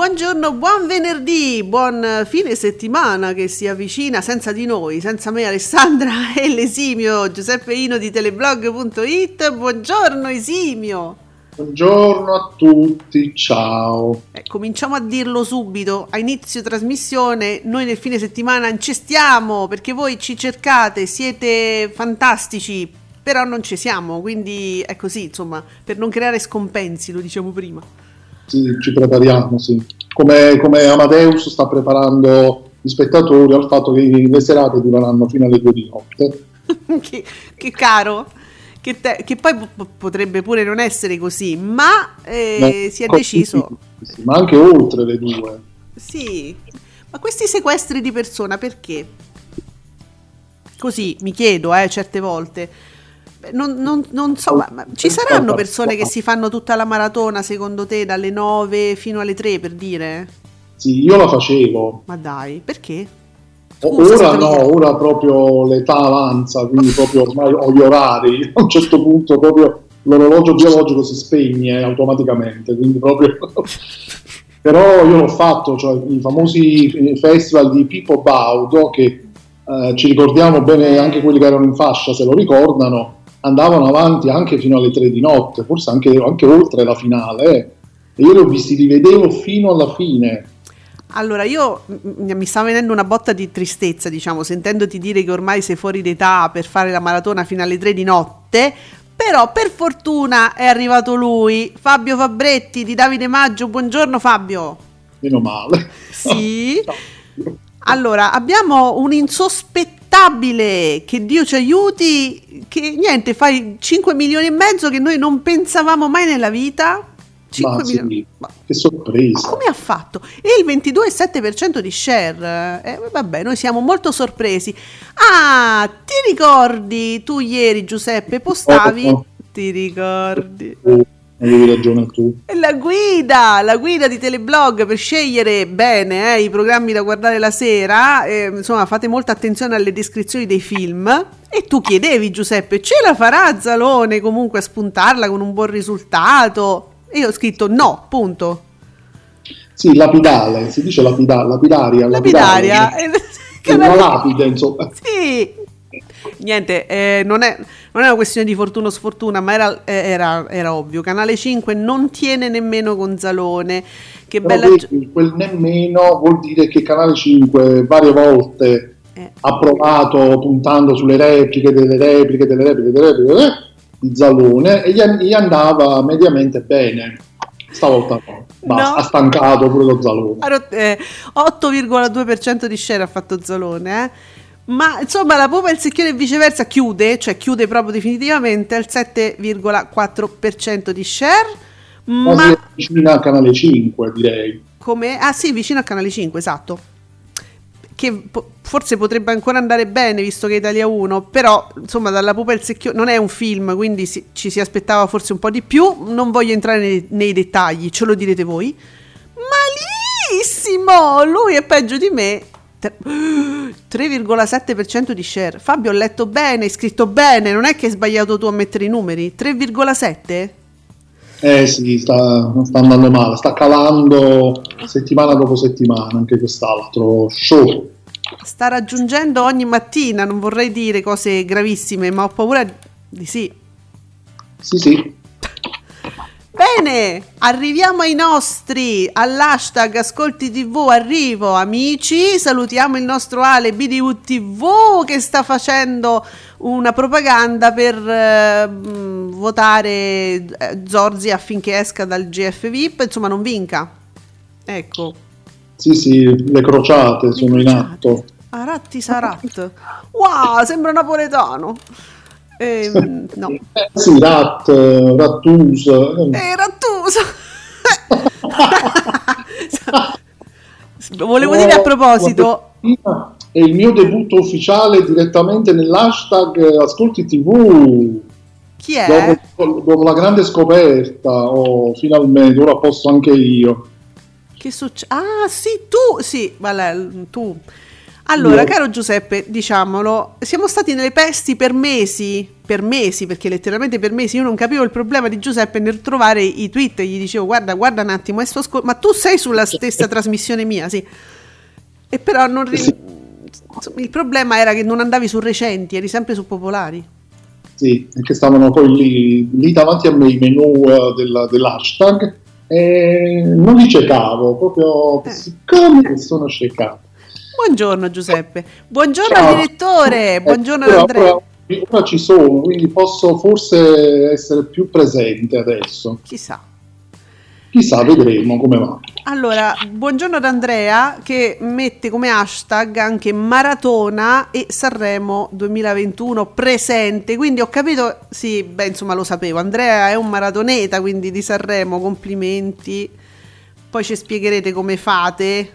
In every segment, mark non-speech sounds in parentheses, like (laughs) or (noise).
Buongiorno, buon venerdì, buon fine settimana che si avvicina senza di noi, senza me Alessandra (laughs) e l'esimio Giuseppe Ino di teleblog.it. Buongiorno Esimio. Buongiorno a tutti, ciao. Eh, cominciamo a dirlo subito, a inizio trasmissione, noi nel fine settimana incestiamo perché voi ci cercate, siete fantastici, però non ci siamo, quindi è così, insomma, per non creare scompensi, lo diciamo prima. Sì, ci prepariamo, sì. Come, come Amadeus sta preparando gli spettatori al fatto che le serate dureranno fino alle due di notte. (laughs) che, che caro. Che, te, che, poi p- potrebbe pure non essere così, ma eh, No, si è deciso. sì, sì, ma anche oltre le due. Sì, ma questi sequestri di persona perché? Così mi chiedo, eh, certe volte. Non, non- non so, ma, ma ci saranno persone che si fanno tutta la maratona secondo te dalle 9 fino alle 3 per dire? Sì, io la facevo. Ma dai, perché? Scusa, ora no, ora proprio l'età avanza, quindi proprio ormai ho gli orari. (laughs) A un certo punto proprio l'orologio biologico si spegne automaticamente, quindi proprio... (laughs) Però io l'ho fatto, cioè i famosi festival di Pippo Baudo, che eh, ci ricordiamo bene anche quelli che erano in fascia, se lo ricordano, andavano avanti anche fino alle 3 di notte, forse anche, anche oltre la finale. eh. E io li ho visti, li vedevo fino alla fine. Allora, io m- mi sta venendo una botta di tristezza, diciamo, sentendoti dire che ormai sei fuori d'età per fare la maratona fino alle 3 di notte. Però per fortuna è arrivato lui, Fabio Fabretti di Davide Maggio. Buongiorno Fabio. Meno male. Sì. (laughs) Allora, abbiamo un insospettabile, che Dio ci aiuti, che niente, fai 5 milioni e mezzo che noi non pensavamo mai nella vita. 5 Ma milioni. sì, Ma che sorpresa. come ha fatto? E il 22,7% di share. Eh, vabbè, noi siamo molto sorpresi. Ah, ti ricordi tu ieri, Giuseppe, postavi? Oh, oh. Ti ricordi? Oh, avevi ragione tu. La guida, la guida di Teleblog per scegliere bene eh, i programmi da guardare la sera. eh, insomma, fate molta attenzione alle descrizioni dei film. E tu chiedevi, Giuseppe, ce la farà Zalone comunque a spuntarla con un buon risultato? E io ho scritto no, punto. Sì, lapidale, si dice lapida- lapidaria. Lapidaria. lapidale. (laughs) Eh, Sì, Una lapide, insomma. Sì. Niente, eh, non, è, non è una questione di fortuna o sfortuna, ma era, eh, era- era ovvio. Canale 5 non tiene nemmeno Gonzalone. Che Però bella... vedi, quel nemmeno vuol dire che Canale 5 varie volte Eh. ha provato puntando sulle repliche delle repliche delle repliche delle repliche di Zalone e gli, gli andava mediamente bene. Stavolta no, basta, No. ha stancato pure lo Zalone. Ha rot- eh, 8,2% di share ha fatto Zalone, eh. Ma insomma la Pupa e il Secchione e viceversa chiude, cioè chiude proprio definitivamente al 7,4% di share. Quasi Ma vicina a Canale 5 direi. come... Ah sì, vicino al canale 5, esatto. Che po- forse potrebbe ancora andare bene visto che è Italia 1, però insomma dalla Pupa e il Secchione non è un film, quindi si- ci si aspettava forse un po' di più. Non voglio entrare nei, nei dettagli, ce lo direte voi. Malissimo! Lui è peggio di me. Tre- (gasps) 3,7% di share. Fabio, ho letto bene, hai scritto bene, non è che hai sbagliato tu a mettere i numeri. 3,7? Eh sì, sta, sta andando male, sta calando settimana dopo settimana anche quest'altro show. Sta raggiungendo ogni mattina, non vorrei dire cose gravissime, ma ho paura di sì. Sì, sì, Bene, arriviamo ai nostri, all'hashtag Ascolti TV, arrivo amici, salutiamo il nostro Ale BDU TV che sta facendo una propaganda per eh, mh, votare eh, Zorzi affinché esca dal GF VIP, insomma non vinca. Ecco, sì, sì, le crociate sono in crociate. atto. Aratti Sarat. Wow, sembra napoletano. Ehm, no. Eh, sì, Rat, eh, Rattus. eh. Eh, Rattuso. Volevo dire a proposito, È il mio debutto ufficiale direttamente nell'hashtag eh, Ascolti TV. chi è? Dopo, dopo la grande scoperta, oh, finalmente, ora posso anche io. Che succede? Ah, sì, tu, sì, vabbè, tu. Allora, caro Giuseppe, diciamolo, siamo stati nelle pesti per mesi, per mesi, perché letteralmente per mesi io non capivo il problema di Giuseppe nel trovare i tweet, gli dicevo guarda, guarda un attimo, ascol- ma tu sei sulla stessa (laughs) trasmissione mia, sì. E però non ri- il problema era che non andavi su recenti, eri sempre su popolari. Sì, perché stavano poi lì, lì davanti a me i menu eh, del- dell'hashtag e non li cercavo, proprio Eh. siccome che sono cercato. Buongiorno Giuseppe, buongiorno Ciao. direttore, buongiorno Eh, ad ora- Andrea. Ora, ora ci sono, quindi posso forse essere più presente adesso. Chissà. Chissà, vedremo come va. Allora, buongiorno ad Andrea che mette come hashtag anche Maratona e Sanremo 2021 presente, quindi ho capito, sì, beh insomma lo sapevo, Andrea è un maratoneta, quindi di Sanremo, complimenti, poi ci spiegherete come fate,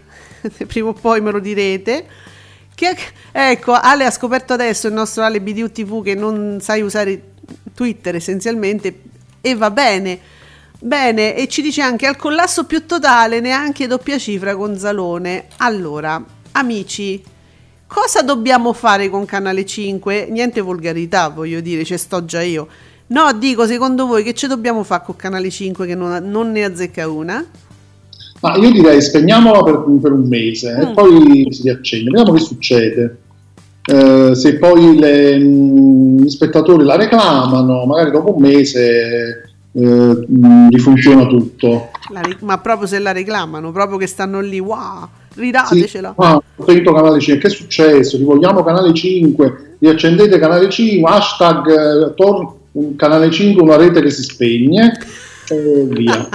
(laughs) prima o poi me lo direte. Che, ecco, Ale ha scoperto adesso il nostro Ale BDU TV che non sai usare Twitter essenzialmente e va bene. Bene, e ci dice anche al collasso più totale, neanche doppia cifra con Zalone. Allora, amici, cosa dobbiamo fare con Canale 5? Niente volgarità, voglio dire, ci sto già io. No, dico, secondo voi che ci dobbiamo fare con Canale 5 che non, non ne azzecca una? Ma io direi spegniamola per, per un mese Mm. e poi si riaccende, vediamo che succede. Eh, se poi le- mh, gli spettatori la reclamano, magari dopo un mese eh, rifunziona tutto. Ri- ma proprio se la reclamano, proprio che stanno lì, wow, Sì, ridatecela. ah, ho spento canale 5, che è successo? Rivogliamo canale 5, riaccendete canale 5, hashtag eh, tor- canale 5, una rete che si spegne e via. (laughs)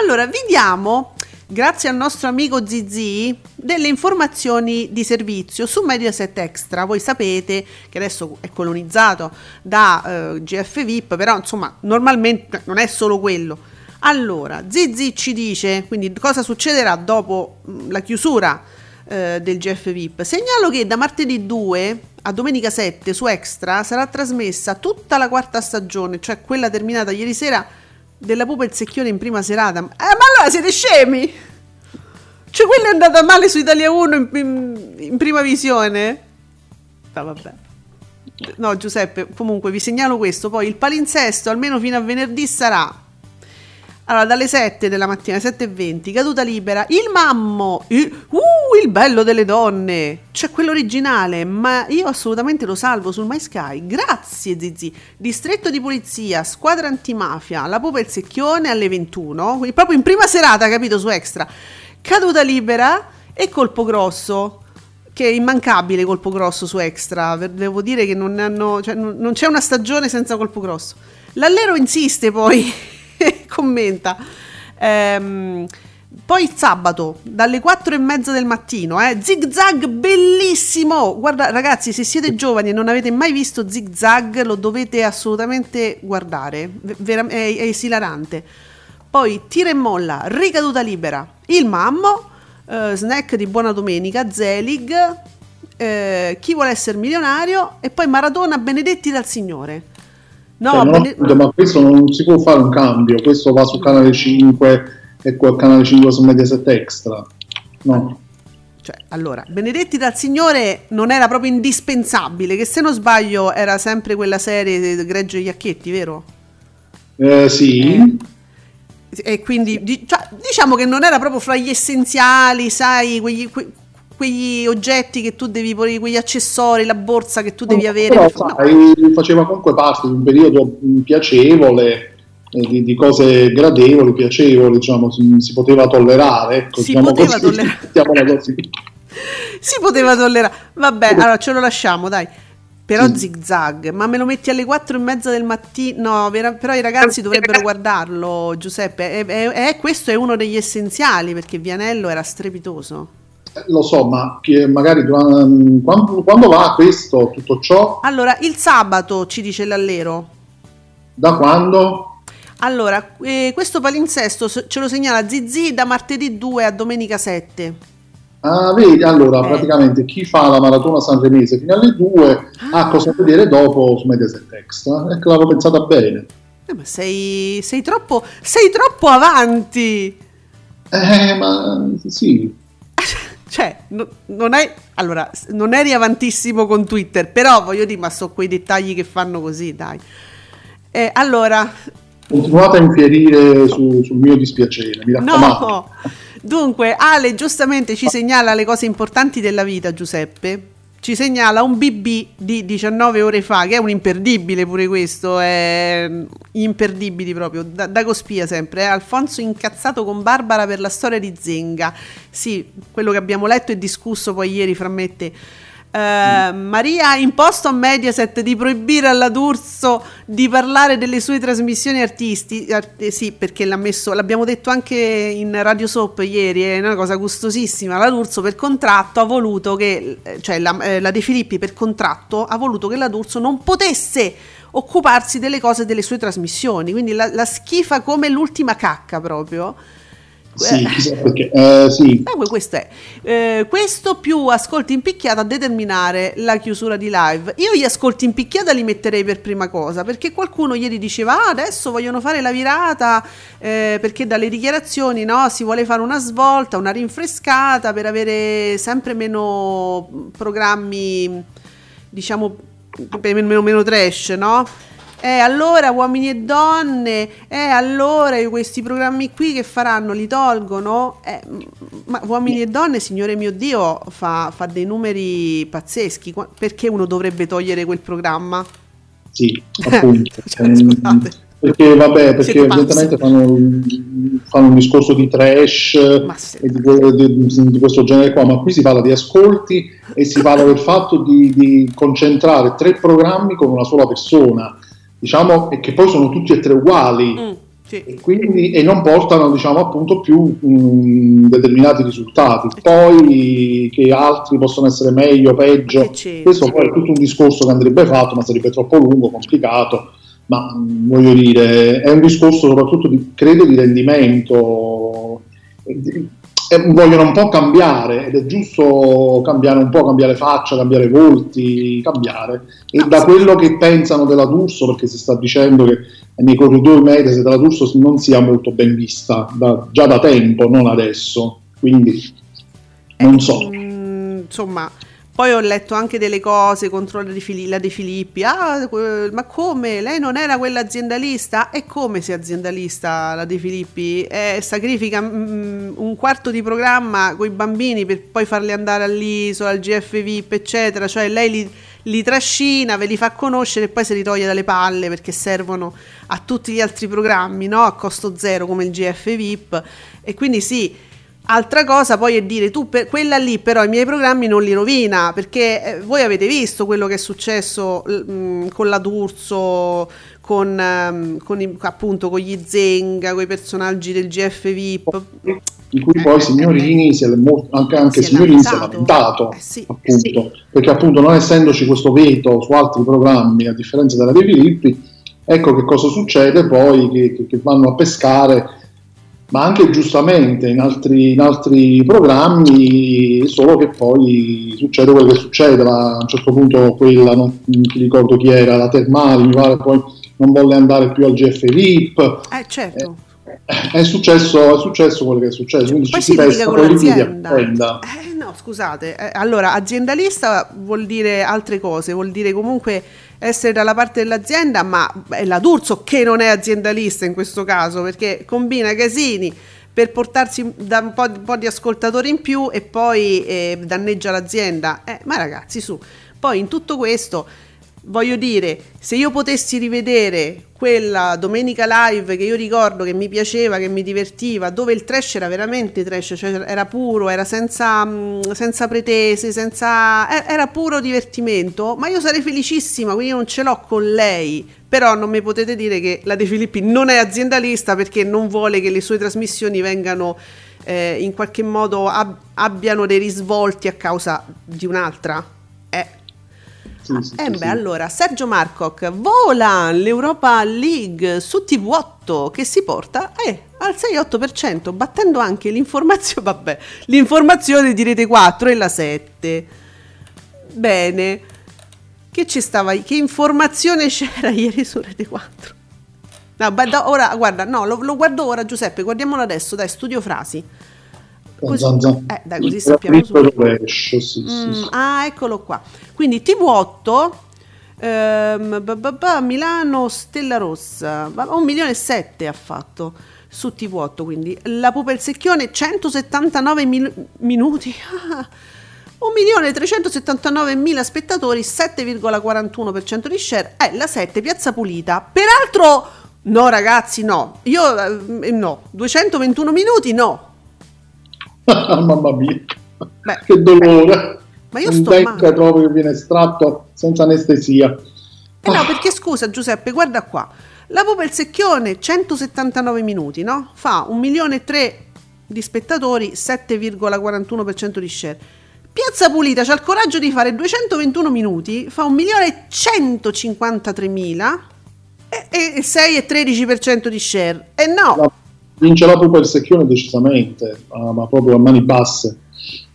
Allora, vi diamo, grazie al nostro amico Zizi, delle informazioni di servizio su Mediaset Extra. Voi sapete che adesso è colonizzato da eh, GF VIP, però insomma, normalmente non è solo quello. Allora, Zizi ci dice, quindi cosa succederà dopo mh, la chiusura eh, del GF VIP. Segnalo che da martedì 2 a domenica 7 su Extra sarà trasmessa tutta la quarta stagione, cioè quella terminata ieri sera della Pupa il Secchione in prima serata. Eh, ma allora siete scemi? Cioè, quella è andata male su Italia 1 in, in- in prima visione? Ah, vabbè. No, Giuseppe, comunque vi segnalo questo. Poi il palinsesto, almeno fino a venerdì, sarà. Allora, dalle 7 della mattina, 7.20, caduta libera, il mammo, il, uh, il bello delle donne, c'è quello originale, ma io assolutamente lo salvo sul My Sky, grazie Zizi, distretto di polizia, squadra antimafia, la pupa e il secchione alle 21, quindi proprio in prima serata, capito, su Extra, caduta libera e colpo grosso, che è immancabile colpo grosso su Extra, devo dire che non, hanno, cioè, non c'è una stagione senza colpo grosso. L'allero insiste poi, commenta. Ehm, poi sabato, dalle 4 e mezza del mattino, eh, Zig Zag bellissimo! Guarda ragazzi, se siete giovani e non avete mai visto Zig Zag, lo dovete assolutamente guardare, Ve- vera- è, è esilarante. Poi tira e molla, ricaduta libera, il mammo, eh, snack di buona domenica, Zelig, eh, chi vuole essere milionario e poi Maradona Benedetti dal Signore. No, Cioè, non ho ma questo non si può fare un cambio, questo va su canale 5 e quel canale 5 su Mediaset Extra. No. Cioè, allora, Benedetti dal Signore non era proprio indispensabile, che se non sbaglio era sempre quella serie di Greggio e Iacchetti, vero? Eh, sì, Eh. E quindi di- cioè, diciamo che non era proprio fra gli essenziali, sai, quegli, que- quegli oggetti che tu devi porre, quegli accessori, la borsa che tu devi avere. Però, no. sai, faceva comunque parte di un periodo mh, piacevole, eh, di, di cose gradevoli, piacevoli, diciamo, si, si poteva tollerare. Ecco, Si diciamo poteva così, tollerare. (laughs) Si poteva tollerare. Vabbè, allora ce lo lasciamo, dai. Però Sì. zig zag, ma me lo metti alle 4 e mezza del mattino? No, però i ragazzi dovrebbero guardarlo, Giuseppe. È, è- è- questo è uno degli essenziali perché Vianello era strepitoso. Eh, Lo so, ma che magari durante- quando, quando va questo, tutto ciò, Allora, il sabato ci dice l'allero. da quando? Allora, eh, questo palinsesto ce lo segnala Zizi da martedì 2 a domenica 7. Ah, vedi, allora Eh. praticamente chi fa la maratona sanremese fino alle 2 ha cosa vedere dopo su Mediaset Extra. Ecco, l'avevo pensata bene. Eh, ma sei, sei troppo, sei troppo avanti. Eh, ma sì, Cioè, no- non è allora, non eri avantissimo con Twitter, però voglio dire, ma so quei dettagli che fanno così, dai. Eh, allora, continuate a infierire su- sul mio dispiacere, mi raccomando. no. Dunque, Ale giustamente ci segnala le cose importanti della vita, Giuseppe. Ci segnala un BB di 19 ore fa, che è un imperdibile pure questo, è imperdibili proprio, da, da Cospia sempre. eh. Alfonso incazzato con Barbara per la storia di Zenga. Sì, quello che abbiamo letto e discusso poi ieri fra me e te. Eh, Maria ha imposto a Mediaset di proibire alla D'Urso di parlare delle sue trasmissioni artisti, arte- sì, perché l'ha messo, l'abbiamo detto anche in Radio Soap ieri, è una cosa gustosissima. La D'Urso per contratto ha voluto che, eh, cioè la, eh, la De Filippi per contratto ha voluto che la D'Urso non potesse occuparsi delle cose delle sue trasmissioni, quindi la, la schifa come l'ultima cacca proprio. Sì, chissà perché. Eh, sì, Eh, que- questo è. Eh, questo più ascolti in picchiata a determinare la chiusura di live. Io gli ascolti in picchiata li metterei per prima cosa, perché qualcuno ieri diceva ah, adesso vogliono fare la virata eh, perché dalle dichiarazioni no, si vuole fare una svolta, una rinfrescata per avere sempre meno programmi, diciamo, meno, meno trash, no? Eh, allora uomini e donne, eh, allora questi programmi qui che faranno li tolgono? Eh, ma uomini e donne, signore mio Dio, fa, fa dei numeri pazzeschi. Perché uno dovrebbe togliere quel programma? sì, (laughs) appunto. Cioè, scusate. perché, vabbè, perché evidentemente fanno, un- fanno un discorso di trash e di, di- di questo genere qua, ma qui si parla di ascolti e si parla del fatto di, di concentrare tre programmi con una sola persona, diciamo, e che poi sono tutti e tre uguali. Mm, sì. E, quindi, e non portano diciamo appunto più mh, determinati risultati poi che altri possono essere meglio Che peggio c'è? questo poi è tutto un discorso che andrebbe fatto ma sarebbe troppo lungo complicato ma mh, voglio dire è un discorso soprattutto di, credo di rendimento di- e vogliono un po' cambiare ed è giusto cambiare un po' cambiare faccia cambiare volti cambiare e No, da sì. quello che pensano della D'Urso perché si sta dicendo che nei corridoi Mediaset della D'Urso non sia molto ben vista da- già da tempo, non adesso. Quindi non so. Mm, insomma, poi ho letto anche delle cose contro la De, Fili- la De Filippi. Ah, ma come? Lei non era quella aziendalista? E come se aziendalista la De Filippi? Eh, sacrifica mm, un quarto di programma con i bambini per poi farli andare all'isola, al GF VIP, eccetera. Cioè lei li, li trascina, ve li fa conoscere e poi se li toglie dalle palle perché servono a tutti gli altri programmi, no? A costo zero come il GF VIP. E quindi sì. Altra cosa poi è dire tu per quella lì però i miei programmi non li rovina perché eh, voi avete visto quello che è successo mh, con la D'Urso, con, ehm, con i- appunto con gli Zenga, con i personaggi del GF VIP. Di cui poi Signorini si è anche, anche Si Signorini si è lamentato. Eh sì, appunto, perché appunto non essendoci questo veto su altri programmi, a differenza della De Filippi, ecco che cosa succede poi che- che vanno a pescare ma anche giustamente in altri, in altri programmi, solo che poi succede quello che succede. La- a un certo punto quella, non mi ricordo chi era, la Termali, mi pare, poi non volle andare più al GF VIP. Eh certo. È successo, è successo quello che è successo, quindi Poi ci si si pesca con l'azienda. azienda. Eh, no, scusate. eh, allora, aziendalista vuol dire altre cose, vuol dire comunque essere dalla parte dell'azienda, ma è la D'Urso che non è aziendalista in questo caso, perché combina casini per portarsi da un po', di- un po' di ascoltatori in più e poi eh, danneggia l'azienda. Eh, ma ragazzi, su. Poi in tutto questo voglio dire, se io potessi rivedere quella domenica live che io ricordo che mi piaceva, che mi divertiva, dove il trash era veramente trash, cioè era puro, era senza, mh, senza pretese, senza, era puro divertimento, ma io sarei felicissima, quindi io non ce l'ho con lei. Però non mi potete dire che la De Filippi non è aziendalista perché non vuole che le sue trasmissioni vengano eh, in qualche modo ab- abbiano dei risvolti a causa di un'altra. Sì, sì, eh sì, beh, allora, Sergio Marcoc vola l'Europa League su TV8 che si porta eh, al 6-8%, battendo anche l'informazione, (laughs) vabbè, l'informazione di Rete 4 e la 7. Bene. Che ci stava? Che informazione (laughs) c'era ieri su Rete 4? No, beh, da- ora, guarda, no, lo, lo guardo ora Giuseppe, guardiamolo adesso, dai, studio frasi. Così- Zan, zan. eh, dai, così sappiamo rovescio, sì, sì, Mm, sì. ah, eccolo qua. Quindi TV8, ehm, ba- ba- ba, Milano Stella Rossa, un milione e sette ha fatto su TV8, quindi la pupa il secchione 179 mil- minuti. (laughs) Ah, 1.379.000 spettatori, 7,41% di share. È la 7 Piazza Pulita. Peraltro, no ragazzi, no. Io eh, no. 221 minuti, no. (laughs) Mamma mia, Beh, che dolore. Ma io Un sto deck male. proprio che viene estratto senza anestesia. Eh no, perché scusa Giuseppe, guarda qua. La Pupa il Secchione 179 minuti, no? Fa 1 milione e 3 di spettatori, 7,41% di share. Piazza Pulita c'ha il coraggio di fare 221 minuti, fa 1 milione e 153 mila e, e 6,13% di share. E no, La- vince la pupa il secchione decisamente, ah, ma proprio a mani basse.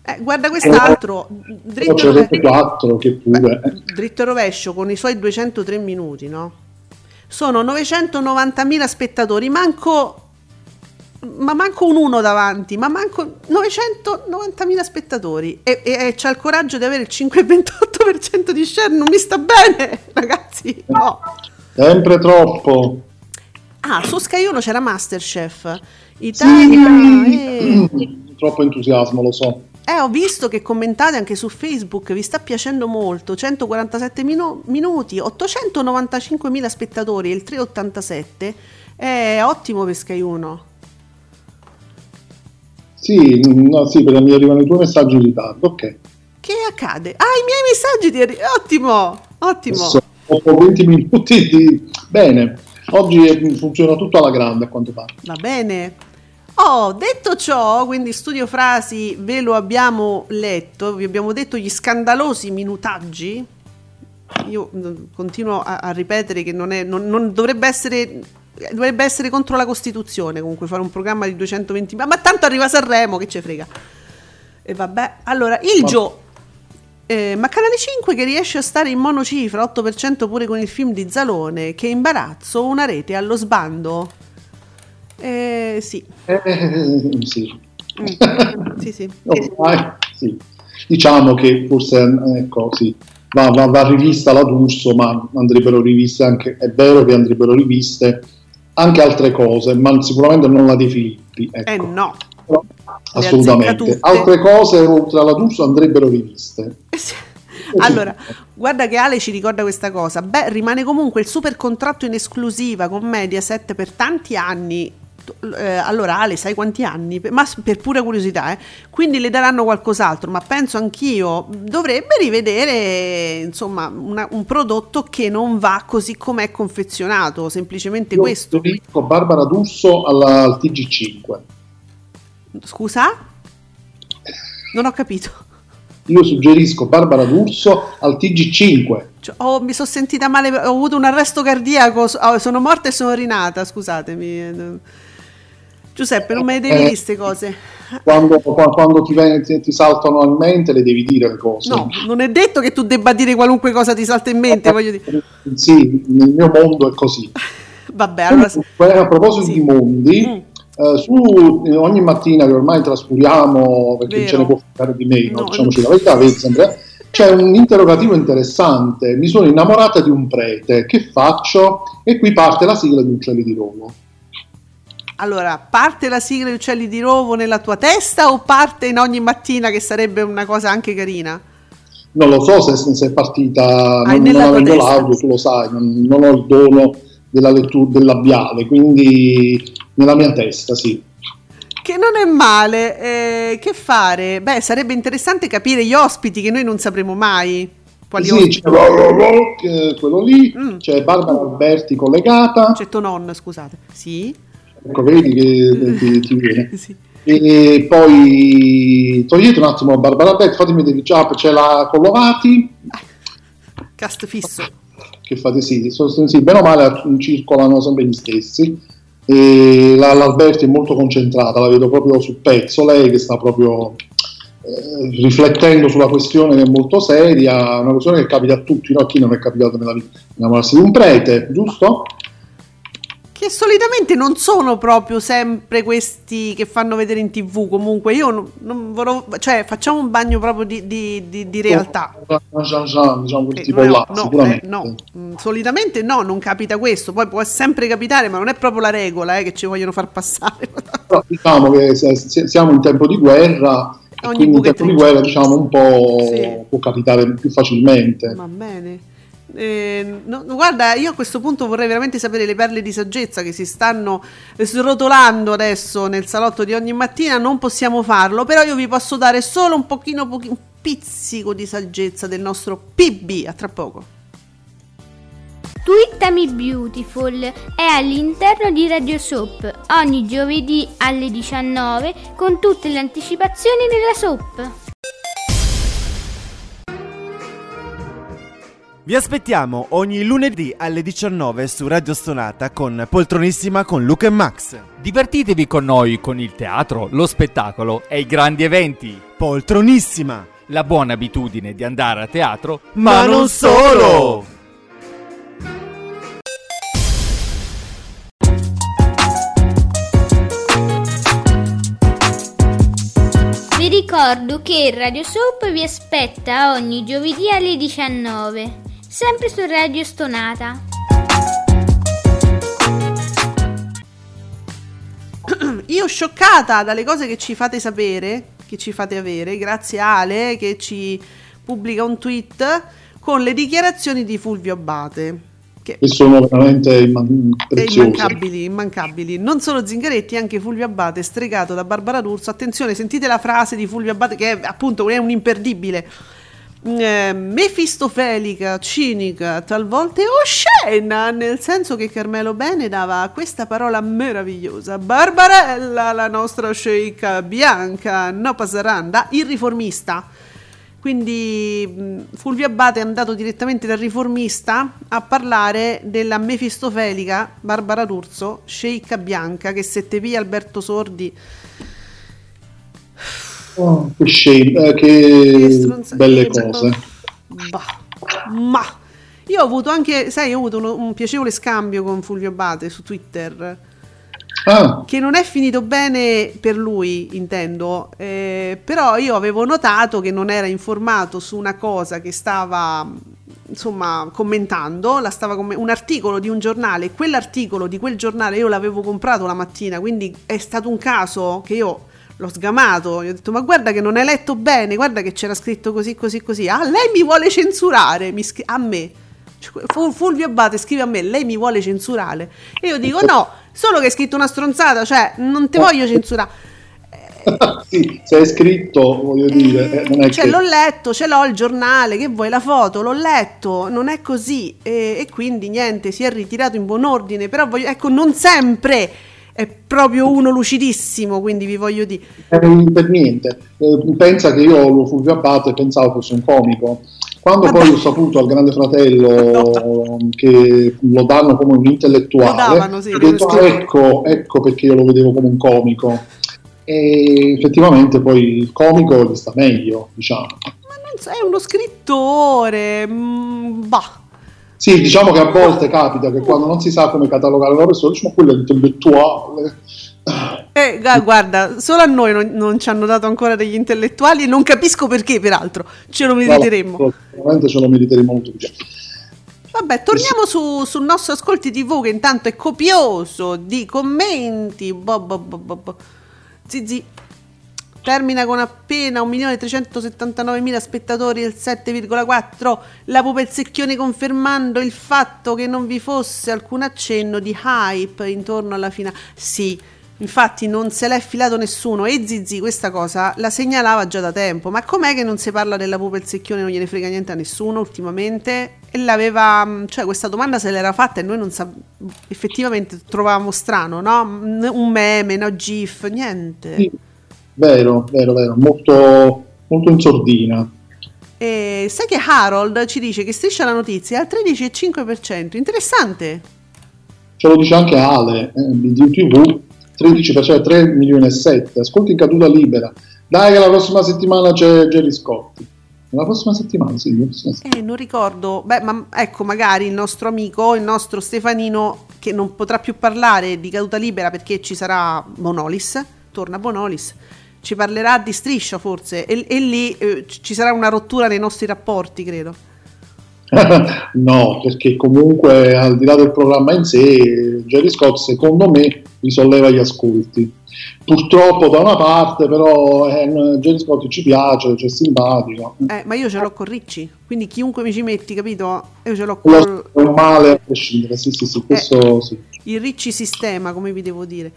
eh, guarda quest'altro, Poi dritto, Rete 4 che pure... eh. dritto rovescio con i suoi 203 minuti, no? Sono 990.000 spettatori, manco ma manco un uno davanti, ma manco 990.000 spettatori e, e, e c'ha il coraggio di avere il 5,28% di share, non mi sta bene, (laughs) ragazzi, no. Sempre troppo. Ah, su Sky 1 c'era Masterchef, Italia, eh. Troppo entusiasmo, lo so. Eh, ho visto che commentate anche su Facebook, vi sta piacendo molto, 147 minu- minuti, 895.000 spettatori, il 3,87, è ottimo per Sky 1. Sì, no, sì, perché mi arrivano i tuoi messaggi in ritardo. Ok. Che accade? Ah, i miei messaggi arri- Ottimo, ottimo. Dopo 20 minuti di... Bene, oggi funziona tutto alla grande a quanto pare. Va bene. Oh, detto ciò, quindi studio frasi ve lo abbiamo letto, vi abbiamo detto gli scandalosi minutaggi. Io mm, continuo a, a ripetere che non, è, non, non dovrebbe essere dovrebbe essere contro la Costituzione comunque fare un programma di 220 ma, ma tanto arriva Sanremo che ce frega e vabbè allora il Gio eh, ma Canale 5 che riesce a stare in monocifra 8% pure con il film di Zalone che imbarazzo una rete allo sbando eh, sì Eh, sì. Mm. (laughs) sì sì Ormai, sì. Diciamo che forse ecco, sì, va, va- va rivista la D'Urso, ma andrebbero riviste anche, è vero che andrebbero riviste anche altre cose, ma sicuramente non la De Filippi. Ecco. eh no assolutamente. Altre cose oltre alla D'Urso andrebbero riviste. (laughs) Allora, guarda che Ale ci ricorda questa cosa. Beh, rimane comunque il super contratto in esclusiva con Mediaset per tanti anni. Eh, allora, Ale, sai quanti anni? Ma per pura curiosità, eh. Quindi le daranno qualcos'altro, ma penso anch'io dovrebbe rivedere insomma una- un prodotto che non va così com'è confezionato, semplicemente Io questo. suggerisco Barbara D'Urso alla- al TG5. Scusa? Non ho capito. Io suggerisco Barbara D'Urso al TG5. Cioè, oh, mi sono sentita male, ho avuto un arresto cardiaco, oh, sono morta e sono rinata, scusatemi. Giuseppe, non me le devi Eh. dire queste cose. Quando, qua- quando ti, ven- ti- saltano in mente le devi dire le cose. No, non è detto che tu debba dire qualunque cosa ti salta in mente, voglio dire. Sì, nel mio mondo è così. (laughs) Vabbè, allora... Comunque, a proposito sì. di mondi, Mm. Eh, su eh, ogni mattina che ormai trascuriamo, perché Vero. ce ne può fare di meno, No, diciamoci la verità, sempre, c'è un interrogativo interessante. Mi sono innamorata di un prete, che faccio? E qui parte la sigla di Uccelli di Rovo. Allora, parte la sigla di Uccelli di Rovo nella tua testa o parte in ogni mattina che sarebbe una cosa anche carina? Non lo so se, se è partita, Ah, non, non avendo l'audio, tu lo sai, non, non ho il dono della lettura del labiale, quindi nella mia testa, sì. Che non è male, eh, che fare? Beh, sarebbe interessante capire gli ospiti che noi non sapremo mai. Quali Sì, ospiti? c'è eh, quello lì, Mm. c'è Barbara Alberti collegata, C'è Tonon, scusate. Sì. ecco vedi che ti, ti (laughs) viene. sì. E poi togliete un attimo Barbara Beck, fatemi vedere già c'è la Collovati, Cast fisso. che fate sì, sono- sì, bene o male circolano sempre gli stessi. E la- l'Alberti è molto concentrata, la vedo proprio sul pezzo, lei che sta proprio eh, riflettendo sulla questione che è molto seria, una questione che capita a tutti, no? a chi non è capitato nella vita innamorarsi di un prete, giusto? Che solitamente non sono proprio sempre questi che fanno vedere in tv. Comunque, io non, non vorrò. cioè, facciamo un bagno proprio di, di- di- di realtà. Diciamo Eh, no, là, no, sicuramente. eh, no. Solitamente no, non capita questo. Poi può sempre capitare, ma non è proprio la regola eh, che ci vogliono far passare. (laughs) Però diciamo che siamo in tempo di guerra, e Ogni quindi in tempo di guerra diciamo un po' Sì. può capitare più facilmente. Va bene. Eh, no, guarda, io a questo punto vorrei veramente sapere le perle di saggezza che si stanno srotolando adesso nel salotto di ogni mattina. Non possiamo farlo, però io vi posso dare solo un pochino, pochi- un pizzico di saggezza del nostro PB. A tra poco. Twittami Beautiful è all'interno di Radio Soap ogni giovedì alle 19 con tutte le anticipazioni della soap. Vi aspettiamo ogni lunedì alle 19 su Radio Stonata con Poltronissima con Luca e Max. Divertitevi con noi con il teatro, lo spettacolo e i grandi eventi. Poltronissima! La buona abitudine di andare a teatro, Ma non solo! Vi ricordo che Radio Soap vi aspetta ogni giovedì alle 19, sempre su Radio Stonata. (clears throat) Io scioccata dalle cose che ci fate sapere, che ci fate avere, grazie a Ale che ci pubblica un tweet con le dichiarazioni di Fulvio Abate. Che che sono veramente imman- preziose. immancabili, immancabili. Non solo Zingaretti, anche Fulvio Abate, stregato da Barbara D'Urso. Attenzione, sentite la frase di Fulvio Abate che è appunto è un imperdibile. Eh, mefistofelica, cinica, talvolta oscena, nel senso che Carmelo Bene dava questa parola meravigliosa. Barbarella, la nostra sceicca bianca, no pasaranda, il riformista. Quindi Fulvio Abate è andato direttamente dal riformista a parlare della mefistofelica Barbara D'Urso, sceicca bianca, che se te via Alberto Sordi Oh, che shame, eh, Che che stronza- belle che- cose. Bah, ma. Io ho avuto anche, sai, ho avuto uno- un piacevole scambio con Fulvio Abate su Twitter. Ah, Che non è finito bene per lui, intendo, eh, però io avevo notato che non era informato su una cosa che stava, insomma, commentando, la stava come- un articolo di un giornale, quell'articolo di quel giornale io l'avevo comprato la mattina, quindi è stato un caso che io l'ho sgamato, gli ho detto ma guarda che non hai letto bene, guarda che c'era scritto così, così, così, ah lei mi vuole censurare, mi scri- a me. Cioè, Fu- Fulvio Abate scrive a me, lei mi vuole censurare. E io dico no, solo che hai scritto una stronzata, cioè non ti voglio censurare. (laughs) sì, se è scritto, voglio dire, eh, non è Cioè, che... l'ho letto, ce l'ho il giornale, che vuoi la foto, l'ho letto, non è così. E, e quindi niente, si è ritirato in buon ordine, però voglio, ecco, non sempre è proprio uno lucidissimo, quindi vi voglio dire. Eh, per niente. Eh, pensa che io lo Fulvio Abate pensavo fosse un comico. Quando Vabbè. poi ho saputo al Grande Fratello (laughs) che lo danno come un intellettuale, davano, sì, ho detto "Ah, ecco, ecco perché io lo vedevo come un comico. E effettivamente poi il comico gli sta meglio, diciamo. Ma non so, è uno scrittore, mm, bah. Sì, diciamo che a volte capita che quando non si sa come catalogare una persona, diciamo quello è intellettuale. Eh, gu- guarda, solo a noi non, non ci hanno dato ancora degli intellettuali e non capisco perché, peraltro, ce lo meriteremmo. Sicuramente ce lo meriteremo molto più. Vabbè, torniamo su- sul nostro Ascolti TV che intanto è copioso di commenti. Boh, boh, boh, boh, boh. Zizi. Termina con appena 1.379.000 spettatori il 7,4. La Pupezzacchione confermando il fatto che non vi fosse alcun accenno di hype intorno alla finale. Sì, infatti non se l'è filato nessuno e Zizi questa cosa la segnalava già da tempo. Ma com'è che non si parla della Pupezzacchione non gliene frega niente a nessuno ultimamente? E l'aveva, cioè questa domanda se l'era fatta e noi non sa- effettivamente trovavamo strano, no? Un meme, no? GIF, niente. Sì, vero, vero, vero, molto, molto in sordina. E sai che Harold ci dice che striscia la notizia al 13,5%. Interessante. Ce lo dice anche Ale eh, di DTV, 13%, 3 milioni e 7. Ascolti in caduta libera. Dai che la prossima settimana c'è Jerry Scotti. La prossima settimana, sì. la prossima settimana. Eh, non ricordo. Beh, ma ecco, magari il nostro amico, il nostro Stefanino, che non potrà più parlare di caduta libera perché ci sarà Bonolis, torna Bonolis, ci parlerà di striscia forse e, e lì eh, ci sarà una rottura nei nostri rapporti, credo. (laughs) no, perché comunque al di là del programma in sé, Jerry Scott secondo me risolleva gli ascolti. Purtroppo da una parte, però eh, Jerry Scott ci piace, c'è simpatico. Eh, ma io ce l'ho con Ricci, quindi chiunque mi ci metti, capito? Io ce l'ho con è un male a prescindere, sì, sì, sì, questo sì. il Ricci sistema, come vi devo dire.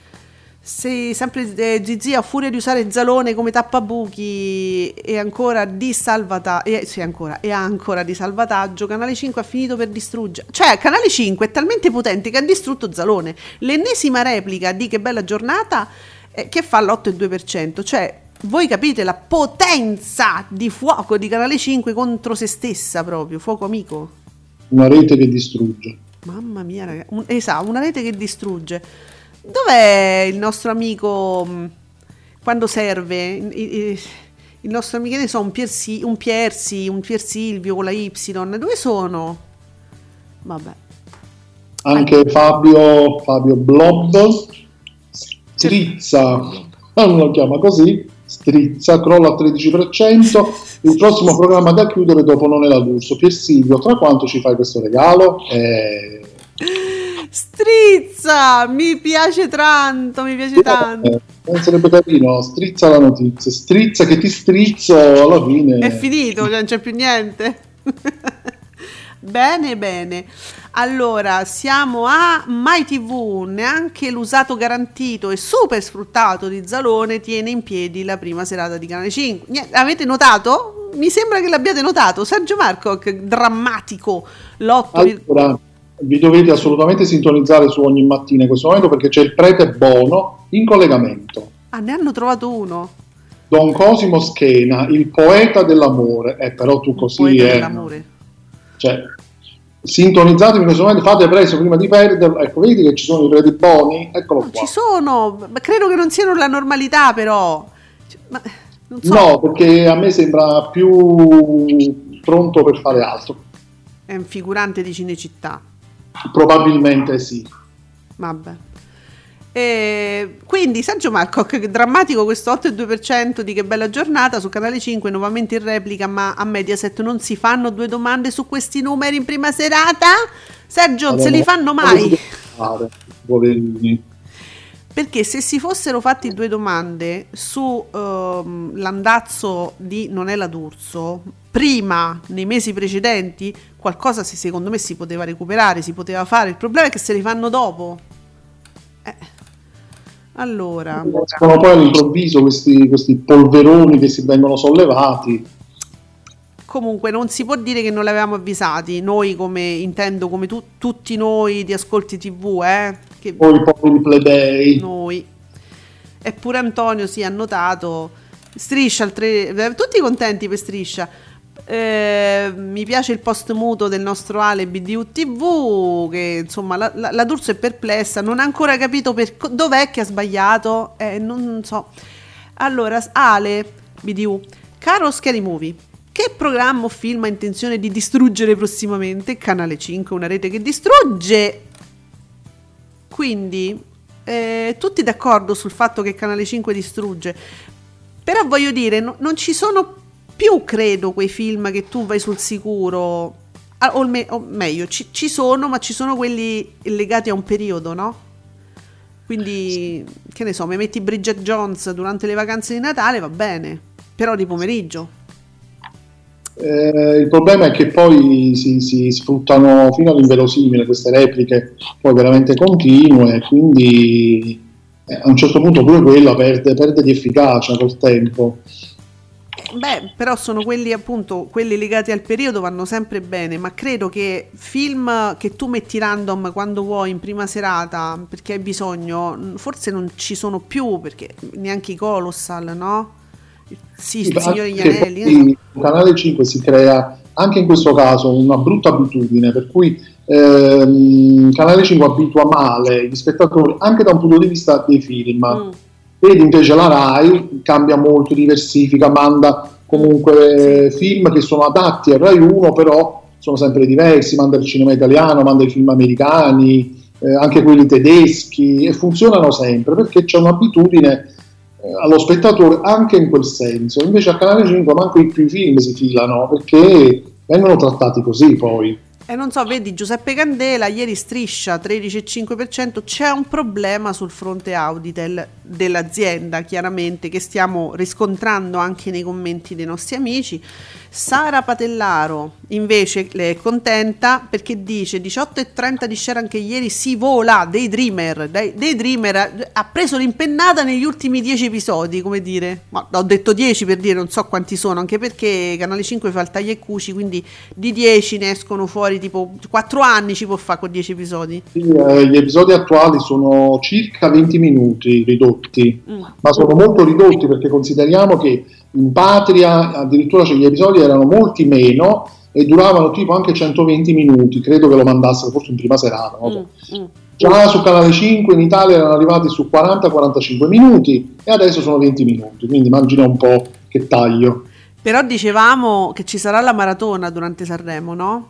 Se sempre eh, Zizi a furia di usare Zalone come tappabuchi e ancora di salvataggio, eh, sì, ancora, e ancora di salvataggio, Canale 5 ha finito per distruggere. Cioè, Canale 5 è talmente potente che ha distrutto Zalone. L'ennesima replica di Che bella giornata eh, che fa l'8,2%. Cioè, voi capite la potenza di fuoco di Canale 5 contro se stessa proprio, fuoco amico. Una rete che distrugge. Mamma mia, ragazzi. Un, esatto, una rete che distrugge. Dov'è il nostro amico mh, quando serve? Il nostro amico, ne so, un Piersi, un Piersi, un Pier Silvio con la Y. Dove sono? Vabbè. Anche Fabio, Fabio Blob strizza, non (laughs) lo chiama così, strizza, crolla al 13%, il prossimo programma da chiudere dopo non è la D'Urso. Pier Silvio, tra quanto ci fai questo regalo? Eh, (laughs) Strizza! Mi piace tanto, mi piace tanto. eh, non sarebbe carino, strizza la notizia, strizza che ti strizzo alla fine. È finito, non c'è più niente. (laughs) bene, bene. Allora, siamo a My TV, neanche l'usato garantito e super sfruttato di Zalone tiene in piedi la prima serata di Canale 5. Niente, avete notato? Mi sembra che l'abbiate notato. Sergio Marco, drammatico. L'8, Allora, vi dovete assolutamente sintonizzare su ogni mattina in questo momento perché c'è il prete Bono in collegamento. ah, ne hanno trovato uno. Don Cosimo Schena, il poeta dell'amore. Eh, però tu così Poeta eh, dell'amore. Cioè, sintonizzatevi in questo momento, fate presto prima di perderlo. Ecco, vedi che ci sono i preti Boni? Eccolo No, qua. ci sono, ma credo che non siano la normalità, però. Cioè, ma, so. No, perché a me sembra più pronto per fare altro. È un figurante di Cinecittà. Probabilmente sì. Vabbè. E quindi Sergio Marco, che drammatico questo 8,2% di che bella giornata su Canale 5, nuovamente in replica, ma a Mediaset non si fanno due domande su questi numeri in prima serata? Sergio, non se li fanno mai? Fare, poverini. Perché se si fossero fatti due domande su ehm, l'andazzo di Non è la D'Urso, prima, nei mesi precedenti, qualcosa si- secondo me si poteva recuperare, si poteva fare. Il problema è che se li fanno dopo. Eh. Allora, Sono poi all'improvviso questi, questi polveroni che si vengono sollevati. comunque non si può dire che non li avevamo avvisati, noi come intendo come tu- tutti noi di Ascolti TV, eh, che Poi i poveri plebei. noi. Eppure Antonio si è annotato. Striscia, al tre- eh, tutti contenti per Striscia. Eh, mi piace il post muto del nostro Ale BDU TV che insomma la, la, la D'Urso è perplessa non ha ancora capito per, dov'è che ha sbagliato eh, non so. Allora Ale BDU caro Scary Movie che programma o film ha intenzione di distruggere prossimamente? Canale 5 una rete che distrugge. Quindi, eh, tutti d'accordo sul fatto che Canale 5 distrugge, però voglio dire, no- non ci sono più, credo, quei film che tu vai sul sicuro, Ah, o, me- o meglio, ci, ci sono, ma ci sono quelli legati a un periodo, no? Quindi, che ne so, mi metti Bridget Jones durante le vacanze di Natale, va bene, però di pomeriggio. Eh, il problema è che poi si, si sfruttano fino all'inverosimile queste repliche, poi veramente continue, quindi eh, a un certo punto pure quella perde, perde di efficacia col tempo. Beh, però sono quelli appunto, quelli legati al periodo vanno sempre bene, ma credo che film che tu metti random quando vuoi in prima serata perché hai bisogno, forse non ci sono più perché neanche i Colossal, no? Sì, il Signore degli Anelli. poi il canale 5 si crea anche in questo caso una brutta abitudine per cui ehm, Canale 5 abitua male gli spettatori anche da un punto di vista dei film. Mm. Vedi invece la Rai cambia molto, diversifica, manda comunque film che sono adatti a Rai 1, però sono sempre diversi, manda il cinema italiano, manda i film americani, eh, anche quelli tedeschi e funzionano sempre perché c'è un'abitudine eh, allo spettatore anche in quel senso. Invece a Canale 5 manco i più film si filano perché vengono trattati così poi. E non so, vedi Giuseppe Candela, ieri striscia 13,5%, c'è un problema sul fronte Auditel dell'azienda, chiaramente, che stiamo riscontrando anche nei commenti dei nostri amici. Sara Patellaro invece è contenta perché dice 18,30 di share anche ieri si vola, Daydreamer, Day- Daydreamer ha, ha preso l'impennata negli ultimi 10 episodi, come dire, ma ho detto 10 per dire, non so quanti sono, anche perché Canale 5 fa il taglia e cuci, quindi di 10 ne escono fuori tipo 4 anni ci può fare con 10 episodi. Sì, eh, gli episodi attuali sono circa 20 minuti ridotti, Mm. ma sono molto ridotti perché consideriamo che in patria addirittura cioè, gli episodi erano molti meno e duravano tipo anche 120 minuti, credo che lo mandassero forse in prima serata. so. Mm, mm. Già su Canale 5 in Italia erano arrivati su 40-45 minuti e adesso sono 20 minuti, quindi immagina un po' che taglio. Però dicevamo che ci sarà la maratona durante Sanremo, no?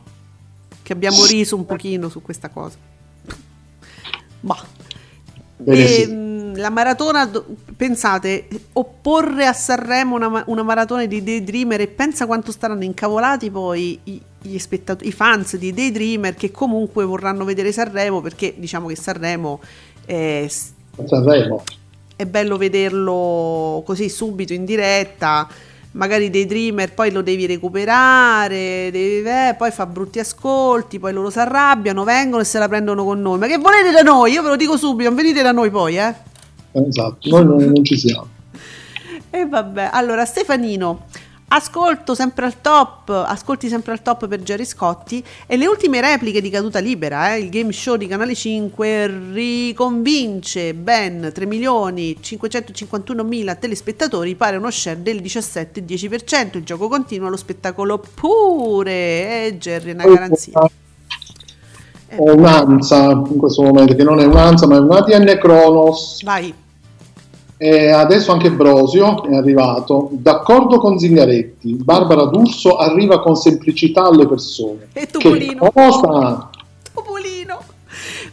Che abbiamo riso un pochino su questa cosa. Bah. Bene, E, sì. La maratona, pensate, opporre a Sanremo una, una maratona di Daydreamer e pensa quanto staranno incavolati poi i, gli spettatori, i fans di Daydreamer che comunque vorranno vedere Sanremo perché diciamo che Sanremo è, Sanremo. è bello vederlo così subito in diretta. Magari dei dreamer poi lo devi recuperare, devi- eh, poi fa brutti ascolti, poi loro si arrabbiano, vengono e se la prendono con noi. Ma che volete da noi? Io ve lo dico subito, non venite da noi poi, eh. Esatto, noi non, non ci siamo. E vabbè, allora Stefanino, ascolto sempre al top, ascolti sempre al top per Jerry Scotti e le ultime repliche di Caduta Libera, eh, il game show di Canale 5 riconvince ben 3 milioni 551 mila telespettatori, pare uno share del 17,10%, il gioco continua, lo spettacolo pure, eh Jerry è una garanzia. Eh, Ho un'ansia in questo momento, che non è un'ansia ma è un ADN Kronos vai, E adesso anche Brosio è arrivato. D'accordo con Zingaretti, Barbara D'Urso arriva con semplicità alle persone. E Che Topolino? cosa? Topolino.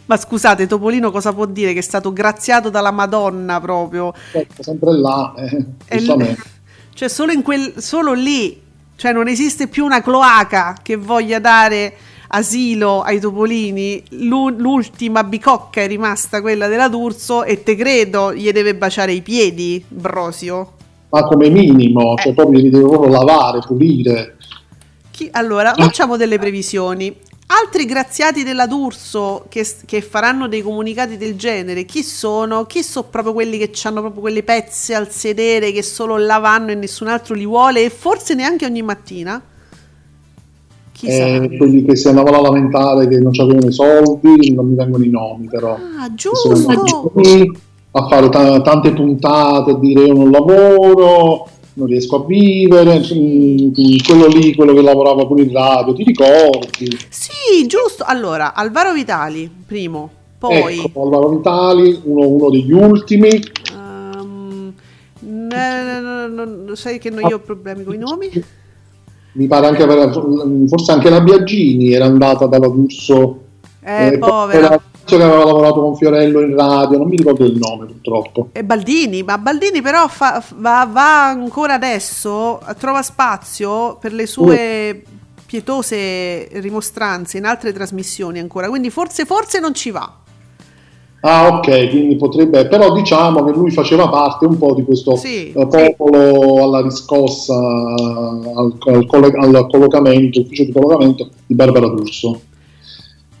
Ma scusate, Topolino cosa può dire? Che è stato graziato dalla Madonna proprio. Ecco, sempre là, eh, l- (laughs) cioè, solo, in quel, solo lì, cioè, non esiste più una cloaca che voglia dare asilo ai topolini. L'u- l'ultima bicocca è rimasta quella della D'Urso e te credo gli deve baciare i piedi, Brosio. Ma come minimo, Eh. cioè proprio li devo proprio lavare, pulire. Chi- allora, facciamo delle previsioni. Altri graziati della D'Urso che, che faranno dei comunicati del genere, chi sono? Chi sono proprio quelli che hanno proprio quelle pezze al sedere che solo là vanno e nessun altro li vuole e forse neanche ogni mattina? Eh, quelli che si andavano a lamentare che non avevano i soldi, non mi vengono i nomi però. Ah, giusto! a fare ta- tante puntate, a dire io non lavoro, non riesco a vivere, quello lì, quello che lavorava pure in radio, ti ricordi? Sì, giusto. Allora, Alvaro Vitali, primo. Poi... Ecco, Alvaro Vitali, uno, uno degli ultimi. ne- ne- ne- ne- sai che non io ho problemi con i nomi? Mi pare anche avere- forse anche la Biagini era andata dalla D'Urso. Eh, eh, povera. era- che aveva lavorato con Fiorello in radio, non mi ricordo il nome purtroppo. E Baldini, ma Baldini però fa- va, va ancora adesso, trova spazio per le sue pietose rimostranze in altre trasmissioni ancora, quindi forse, forse non ci va. Ah, ok, quindi potrebbe, però diciamo che lui faceva parte un po' di questo Sì, eh, popolo alla riscossa, al, al colle- al collocamento, ufficio di collocamento di Barbara D'Urso.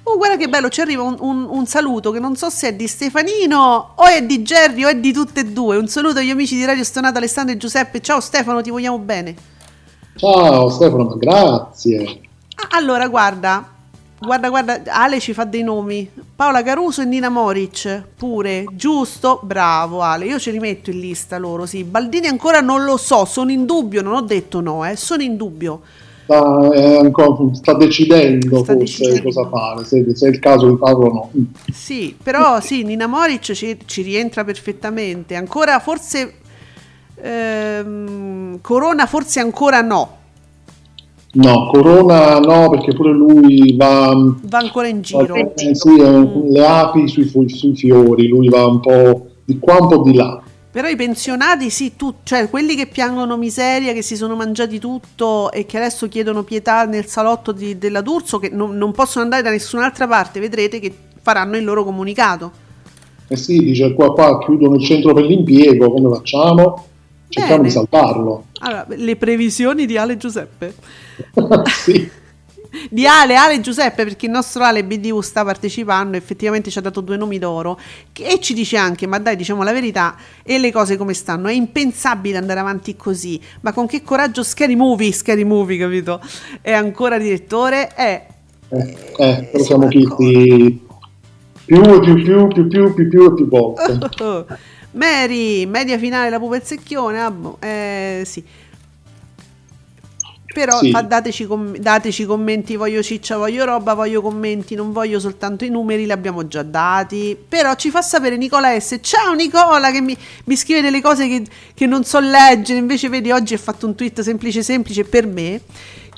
Oh, guarda che bello, ci arriva un, un- un saluto che non so se è di Stefanino o è di Gerry o è di tutte e due. Un saluto agli amici di Radio Stonata, Alessandro e Giuseppe. Ciao Stefano, ti vogliamo bene. Ciao Stefano, grazie. Ah, Allora, guarda, guarda, guarda, Ale ci fa dei nomi. Paola Caruso e Nina Moric, pure, giusto? Bravo Ale, io ce li metto in lista loro, sì. Baldini ancora non lo so, sono in dubbio, non ho detto no, eh, sono in dubbio. Sta, è ancora- sta decidendo Sta forse decidendo. cosa fare, se, se è il caso di farlo o no. Sì, però sì, Nina Moric ci, ci rientra perfettamente. Ancora forse ehm, Corona forse ancora no. No, Corona no, perché pure lui va... Va ancora in giro. va- eh, sì, Mm. le api sui, sui fiori, lui va un po' di qua, un po' di là. Però i pensionati sì, tu, cioè quelli che piangono miseria, che si sono mangiati tutto e che adesso chiedono pietà nel salotto di- della D'Urso, che non, non possono andare da nessun'altra parte, vedrete che faranno il loro comunicato. Eh sì, dice qua, qua chiudono il centro per l'impiego, come facciamo? Cerchiamo Bene. di salvarlo. Allora, le previsioni di Ale Giuseppe. (laughs) sì. Di Ale, Ale Giuseppe, perché il nostro Ale BDU sta partecipando, effettivamente ci ha dato due nomi d'oro che- e ci dice anche, ma dai diciamo la verità, e le cose come stanno, è impensabile andare avanti così, ma con che coraggio Scary Movie, Scary Movie, capito? È ancora direttore, è... Eh, eh, però sì, siamo chiesti più e più, più, più, più, più, più più volte. (laughs) Mary, media finale la e secchione, ah, boh, eh, sì. Però Sì. dateci, com- dateci commenti, voglio ciccia, voglio roba, voglio commenti, non voglio soltanto i numeri, li abbiamo già dati. Però ci fa sapere Nicola S. Ciao Nicola che mi, mi scrive delle cose che, che non so leggere, invece vedi oggi ha fatto un tweet semplice semplice per me.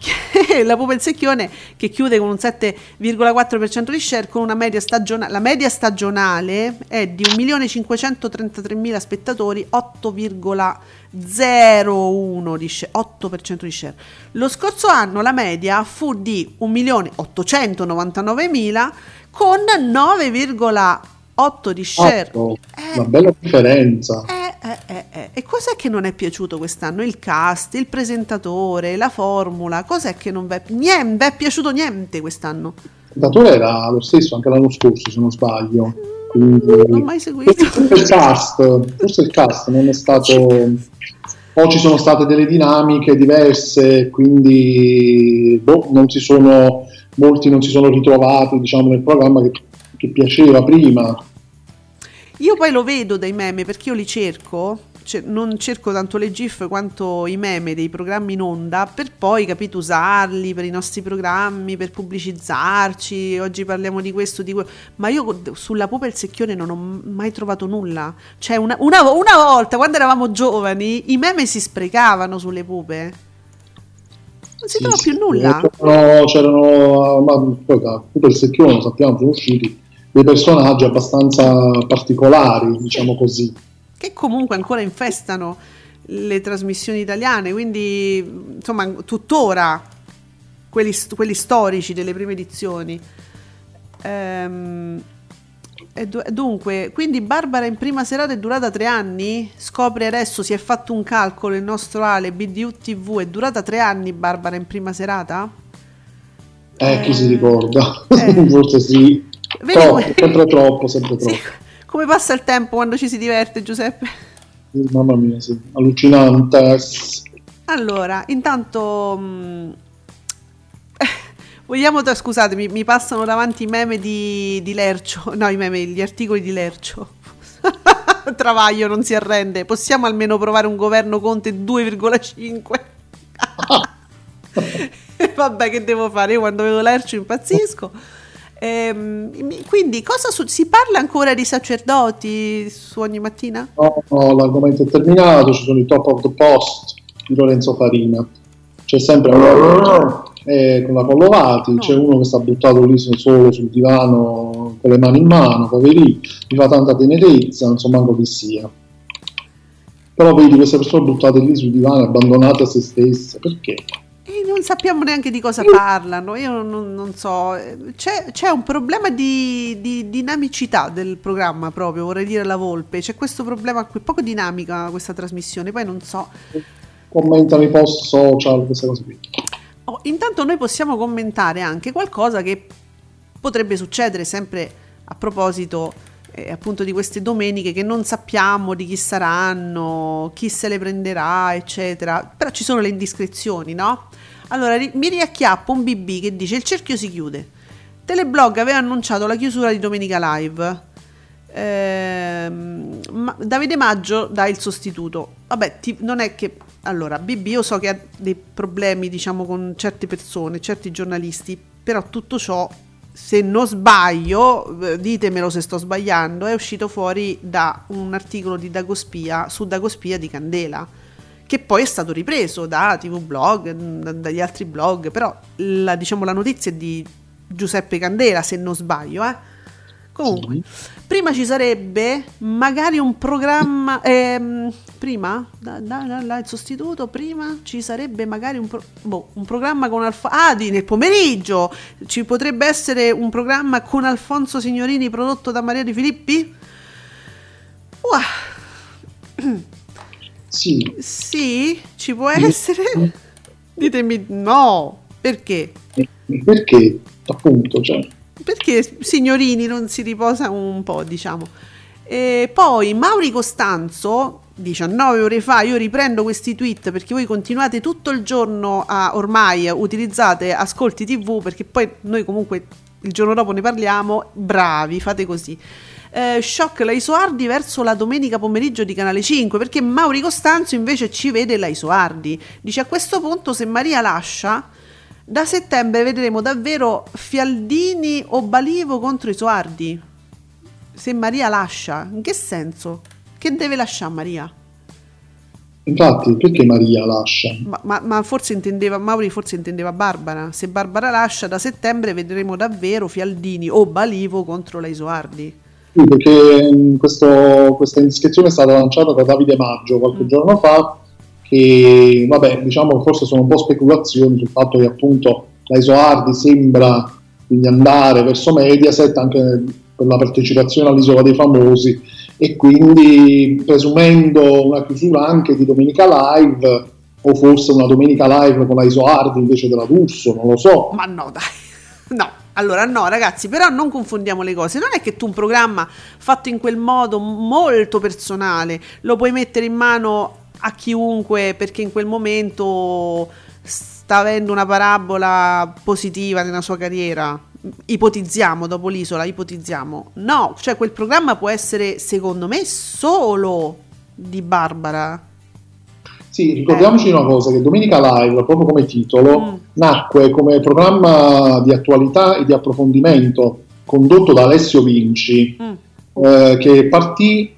(laughs) La pupa il secchione che chiude con un 7,4% di share con una media stagionale la media stagionale è di 1.533.000 spettatori 8,01 di share, 8% di share lo scorso anno la media fu di 1.899.000 con 9,8 di share. Eh. Una bella differenza. eh, eh, eh, eh. E cos'è che non è piaciuto quest'anno? Il cast, il presentatore, la formula, cos'è che non è, niente, è piaciuto niente quest'anno? Il datore era lo stesso anche l'anno scorso, se non sbaglio. Quindi, Non ho mai seguito. forse il cast, forse il cast non è stato. (laughs) O ci sono state delle dinamiche diverse, quindi boh, non si sono, molti non si sono ritrovati diciamo, nel programma che, che piaceva prima. Io poi lo vedo dai meme perché io li cerco, non cerco tanto le GIF quanto i meme dei programmi in onda per poi, capito, usarli per i nostri programmi, per pubblicizzarci. Oggi parliamo di questo, di quello. Ma io sulla pupa e il secchione non ho mai trovato nulla. Cioè, una, una- una volta, quando eravamo giovani, i meme si sprecavano sulle pupe. Non si Sì, trova più nulla. C'erano, c'erano ma poi da tutto il secchione sappiamo sono usciti dei personaggi abbastanza particolari, diciamo così. Che comunque ancora infestano le trasmissioni italiane, quindi insomma tuttora quelli, quelli storici delle prime edizioni. Ehm, e du- dunque, quindi Barbara in prima serata è durata tre anni? Scopre adesso, si è fatto un calcolo il nostro Ale, BDU TV, è durata tre anni Barbara in prima serata? Eh, chi si ricorda? eh. (laughs) Forse sì. Troppo, sempre troppo, sempre (laughs) Sì. Come passa il tempo quando ci si diverte Giuseppe? Sì, Mamma mia, sì. Allucinante. Allora, intanto mh, (laughs) vogliamo, scusatemi, mi passano davanti i meme di, di Lercio, (laughs) no, i meme, gli articoli di Lercio. (laughs) Travaglio non si arrende. Possiamo almeno provare un governo Conte 2,5? Vabbè, che devo fare? Io quando vedo Lercio impazzisco. Ehm, quindi, cosa su- si parla ancora di sacerdoti su ogni mattina? No, no, l'argomento è terminato, ci sono i top of the post di Lorenzo Farina. C'è sempre eh, con la Collovati, No. c'è uno che sta buttato lì solo sul divano con le mani in mano, poverino, mi fa tanta tenerezza, non so manco chi sia. Però vedi queste persone buttate lì sul divano, abbandonate a se stesse, perché? E non sappiamo neanche di cosa parlano, io non, non so, c'è, c'è un problema di, di dinamicità del programma proprio, vorrei dire la Volpe, c'è questo problema qui, poco dinamica questa trasmissione, poi non so. Commentano i post social, queste cose qui. Oh, intanto noi possiamo commentare anche qualcosa che potrebbe succedere sempre a proposito eh, appunto di queste domeniche che non sappiamo di chi saranno, chi se le prenderà, eccetera. Però ci sono le indiscrezioni, no? Allora ri- mi riacchiappo un BB che dice il cerchio si chiude. Teleblog aveva annunciato la chiusura di Domenica Live. Ehm, Davide Maggio dà il sostituto. Vabbè, ti- non è che allora, BB io so che ha dei problemi, diciamo, con certe persone, certi giornalisti, però tutto ciò, se non sbaglio, eh, ditemelo se sto sbagliando, è uscito fuori da un articolo di Dagospia su Dagospia di Candela, che poi è stato ripreso da TV Blog, da- dagli altri blog, però la, diciamo, la notizia è di Giuseppe Candela, se non sbaglio, eh. Comunque, prima ci sarebbe magari un programma. ehm, prima? Da, da- da- là il sostituto. Prima ci sarebbe magari un, pro- boh, un programma con Alfonso. Ah, di nel pomeriggio ci potrebbe essere un programma con Alfonso Signorini prodotto da Maria Di Filippi? Uah, Sì, sì, ci può essere. Ditemi no. Perché? perché appunto, cioè, perché signorini non si riposa un po', diciamo. E poi Mauri Costanzo, 19 ore fa, io riprendo questi tweet perché voi continuate tutto il giorno a ormai utilizzate ascolti TV perché poi noi comunque il giorno dopo ne parliamo, bravi, fate così. Eh, shock la Isoardi verso la domenica pomeriggio di Canale 5 perché Mauri Costanzo invece ci vede la Isoardi. Dice a questo punto se Maria lascia da settembre vedremo davvero Fialdini o Balivo contro i Soardi. Se Maria lascia, in che senso? Che deve lasciare Maria? infatti, perché Maria lascia? Ma, ma- ma forse intendeva, Mauri forse intendeva Barbara. Se Barbara lascia, da settembre vedremo davvero Fialdini o Balivo contro la Isoardi. Sì, perché questo- questa indiscrezione è stata lanciata da Davide Maggio qualche Mm. giorno fa, che vabbè, diciamo che forse sono un po' speculazioni sul fatto che appunto la Isoardi sembra quindi andare verso Mediaset anche per la partecipazione all'Isola dei Famosi e quindi presumendo una chiusura anche di Domenica Live o forse una Domenica Live con la Isoardi invece della D'Urso, non lo so. Ma no, dai. (laughs) No, allora no, ragazzi, però non confondiamo le cose. Non è che tu un programma fatto in quel modo molto personale lo puoi mettere in mano a chiunque perché in quel momento sta avendo una parabola positiva nella sua carriera. Ipotizziamo dopo l'isola, ipotizziamo. No, cioè quel programma può essere secondo me solo di Barbara. Sì, ricordiamoci una cosa, che Domenica Live, proprio come titolo, Mm. nacque come programma di attualità e di approfondimento condotto da Alessio Vinci, Mm. eh, che partì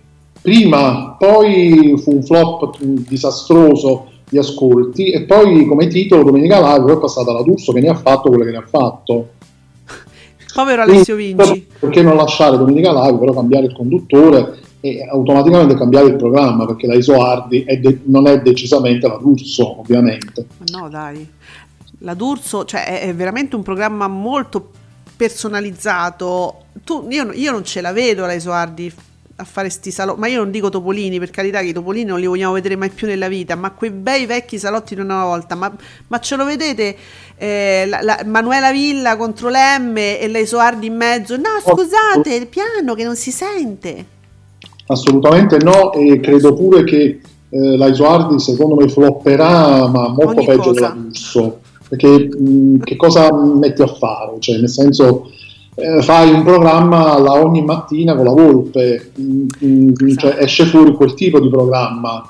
prima, poi fu un flop disastroso di ascolti e poi come titolo Domenica Live poi è passata alla D'Urso che ne ha fatto quello che ne ha fatto. Povero Alessio Vinci. Perché non lasciare Domenica Live, però cambiare il conduttore e automaticamente cambiare il programma, perché la Isoardi è de- non è decisamente la D'Urso, ovviamente. No, dai. La D'Urso, cioè, è, è veramente un programma molto personalizzato. Tu, io, io non ce la vedo la Isoardi a fare sti salotti, ma io non dico Topolini, per carità che i Topolini non li vogliamo vedere mai più nella vita, ma quei bei vecchi salotti di una volta, ma, ma ce lo vedete eh, la- la- Manuela Villa contro l'M e la Isoardi in mezzo? No, scusate, il piano che non si sente. Assolutamente no, e credo pure che eh, la Isoardi secondo me flopperà, ma molto Ogni peggio cosa. della D'Urso. Perché mh, che cosa metti a fare? Cioè, nel senso, eh, fai un programma alla ogni mattina con la volpe, mh, mh, Esatto. cioè, esce fuori quel tipo di programma.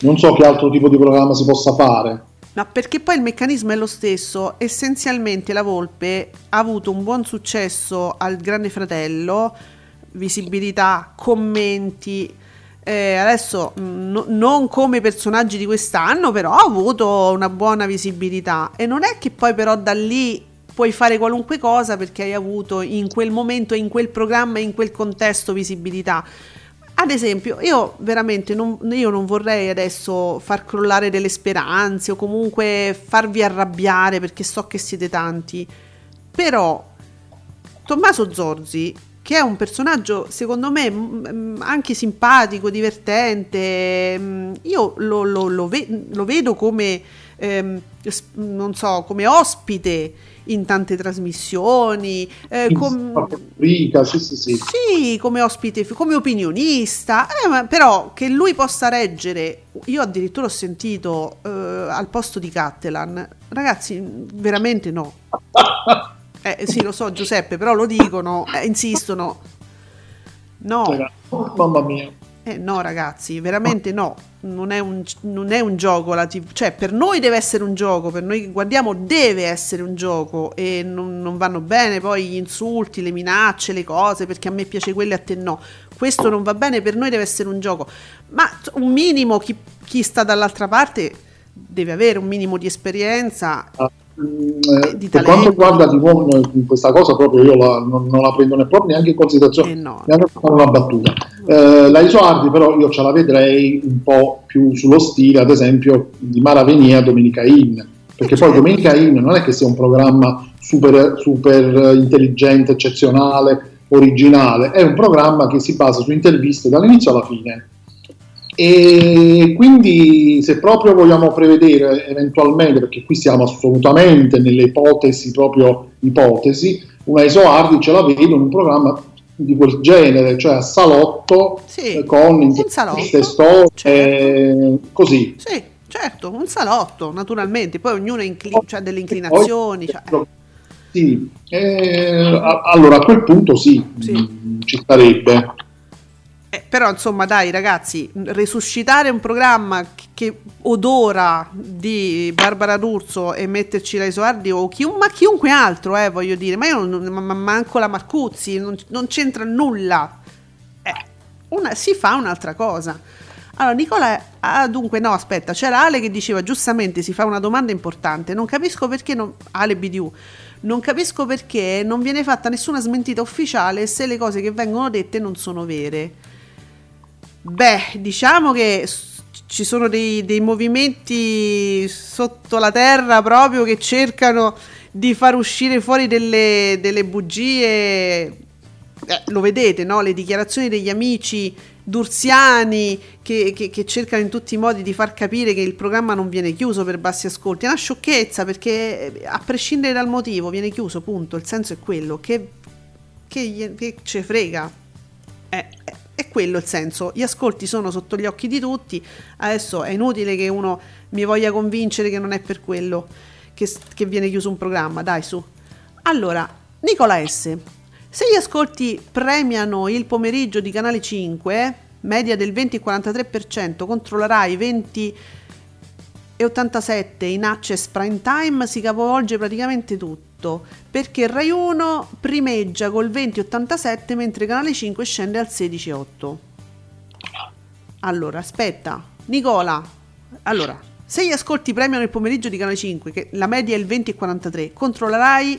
Non so che altro tipo di programma si possa fare. Ma perché poi il meccanismo è lo stesso. Essenzialmente la Volpe ha avuto un buon successo al Grande Fratello, visibilità, commenti. eh, adesso mh, no- non come personaggi di quest'anno, però ha avuto una buona visibilità. E non è che poi però da lì puoi fare qualunque cosa perché hai avuto in quel momento, in quel programma, in quel contesto visibilità. Ad esempio, io veramente non, io non vorrei adesso far crollare delle speranze o comunque farvi arrabbiare perché so che siete tanti, però Tommaso Zorzi, che è un personaggio secondo me anche simpatico, divertente, io lo, lo- lo ve- lo vedo come ehm, non so, come ospite in tante trasmissioni, eh, com- Rica, sì, sì, sì. sì, come ospite, come opinionista, eh, però che lui possa reggere, io addirittura ho sentito eh, al posto di Cattelan, ragazzi, veramente no. (laughs) Eh, sì, lo so Giuseppe, però lo dicono, eh, insistono. No, Mamma mia. Eh, no ragazzi, veramente no, non è un, non è un gioco la TV, cioè per noi deve essere un gioco, per noi che guardiamo deve essere un gioco e non, non vanno bene poi gli insulti, le minacce, le cose, perché a me piace quello e a te no. Questo non va bene, per noi deve essere un gioco, ma un minimo chi, chi sta dall'altra parte deve avere un minimo di esperienza. Di per talento. quanto riguarda di nuovo, eh, questa cosa proprio io la- non, non la prendo ne- proprio neanche in considerazione Eh no. neanche per fare una battuta Eh, la Isoardi però io ce la vedrei un po' più sullo stile ad esempio di Mara Venia Domenica In perché poi Certo. Domenica In non è che sia un programma super, super eh, intelligente, eccezionale originale, è un programma che si basa su interviste dall'inizio alla fine e quindi se proprio vogliamo prevedere eventualmente, perché qui siamo assolutamente nelle ipotesi, proprio ipotesi, una Isoardi ce la vedo in un programma di quel genere, cioè a salotto Sì, eh, con interviste, storie, così. Sì, certo, un salotto, naturalmente, poi ognuno ha delle inclinazioni. cioè, Poi- Sì, eh, allora a quel punto sì, Sì. mm, ci starebbe. Eh, però insomma dai ragazzi, resuscitare un programma che, odora di Barbara D'Urso e metterci la Isoardi o chiun- ma chiunque altro, eh, voglio dire, ma io non, ma- ma manco la Marcuzzi, non, non c'entra nulla. Eh, una- si fa un'altra cosa. Allora Nicola, ah, dunque no aspetta, c'era Ale che diceva giustamente si fa una domanda importante, non capisco perché non, Ale BDU, non capisco perché non viene fatta nessuna smentita ufficiale se le cose che vengono dette non sono vere. Beh, diciamo che ci sono dei, dei movimenti sotto la terra proprio che cercano di far uscire fuori delle, delle bugie. Eh, lo vedete, no? Le dichiarazioni degli amici dursiani che, che- che cercano in tutti i modi di far capire che il programma non viene chiuso per bassi ascolti. È una sciocchezza perché eh, a prescindere dal motivo viene chiuso, punto. Il senso è quello. Che, che, che ce frega. È, è- quello il senso. Gli ascolti sono sotto gli occhi di tutti. Adesso è inutile che uno mi voglia convincere che non è per quello che, che viene chiuso un programma. Dai, su. Allora, Nicola S. Se gli ascolti premiano il pomeriggio di Canale 5, media del 20,43% contro la Rai 20 e 87 in access prime time si capovolge praticamente tutto perché Rai 1 primeggia col 20,87 mentre Canale 5 scende al 16,8 allora aspetta. Nicola allora se gli ascolti premiano il pomeriggio di Canale 5 che la media è il 20,43 contro la Rai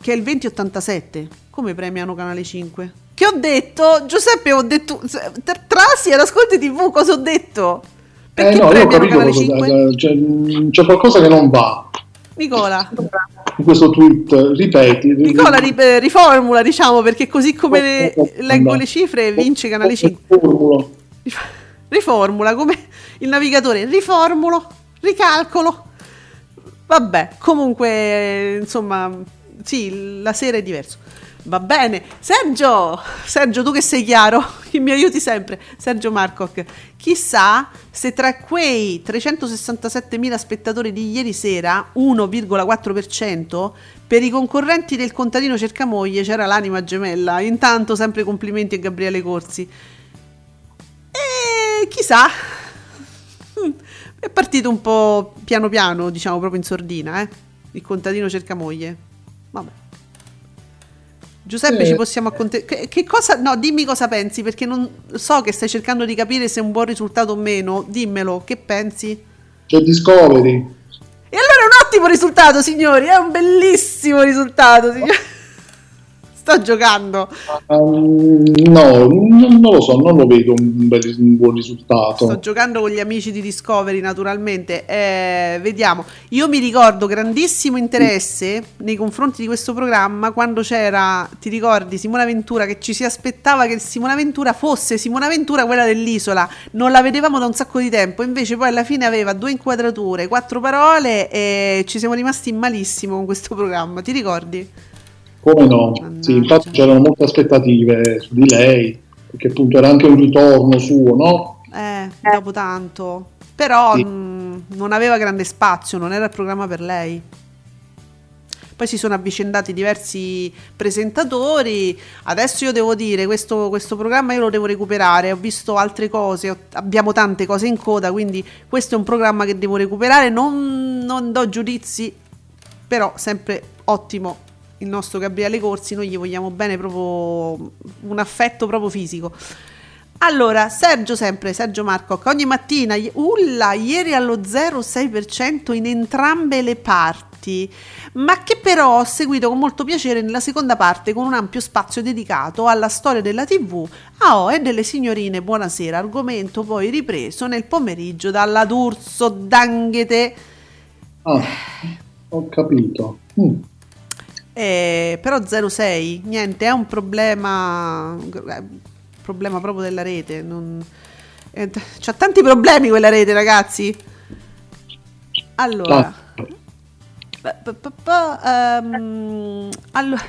che è il 20,87 come premiano Canale 5 che ho detto? Giuseppe ho detto tra- trassi ad ascolti tv cosa ho detto? Eh perché no, io ho capito cosa- 5 c'è, mm, c'è qualcosa che non va Nicola. In questo tweet, ripeti. Nicola ri- eh, riformula diciamo perché così come le- leggo le cifre vince Canale 5 Formulo. riformula come il navigatore. Riformulo ricalcolo. Vabbè comunque eh, insomma sì la sera è diverso va bene Sergio Sergio tu che sei chiaro che mi aiuti sempre Sergio Marcoc chissà se tra quei 367.000 spettatori di ieri sera 1,4% per i concorrenti del contadino cercamoglie c'era l'anima gemella intanto sempre complimenti a Gabriele Corsi e chissà, è partito un po' piano piano, diciamo proprio in sordina, eh? Il contadino cerca moglie. Vabbè. Giuseppe, Eh. ci possiamo accontentare. Che, che cosa. No, dimmi cosa pensi, perché non so che stai cercando di capire se è un buon risultato o meno. Dimmelo, che pensi? C'è Discovery. E allora è un ottimo risultato, signori. È un bellissimo risultato, signori. (laughs) sto giocando. Um, no, non, non lo so, non lo vedo un, bel, un buon risultato. Sto giocando con gli amici di Discovery, naturalmente. Eh, vediamo. Io mi ricordo grandissimo interesse nei confronti di questo programma quando c'era, ti ricordi, Simona Ventura, che ci si aspettava che Simona Ventura fosse Simona Ventura, quella dell'isola. Non la vedevamo da un sacco di tempo, invece poi alla fine aveva due inquadrature, quattro parole e ci siamo rimasti malissimo con questo programma. Ti ricordi? Come no? Mannaggia. Sì, infatti c'erano molte aspettative su di lei, perché appunto era anche un ritorno suo, no? Eh, dopo tanto. Però Sì. mh, non aveva grande spazio, non era il programma per lei. Poi si sono avvicendati diversi presentatori. Adesso io devo dire, questo, questo programma io lo devo recuperare. Ho visto altre cose, ho- abbiamo tante cose in coda, quindi questo è un programma che devo recuperare. Non, non do giudizi, però sempre ottimo il nostro Gabriele Corsi. Noi gli vogliamo bene proprio un affetto proprio fisico. Allora, Sergio sempre, Sergio Marco, ogni mattina, ulla, ieri allo 0,6% in entrambe le parti, ma che però ho seguito con molto piacere nella seconda parte con un ampio spazio dedicato alla storia della TV. Ah, oh, e delle signorine, buonasera, argomento poi ripreso nel pomeriggio dalla D'Urso Danghete. Ah, ho capito. Mm. Eh, però 0,6, niente, è un problema, eh, problema proprio della rete. Non, eh, c'ha tanti problemi quella rete, ragazzi. Allora, Ah, pa- pa- pa- pa, ehm, allora,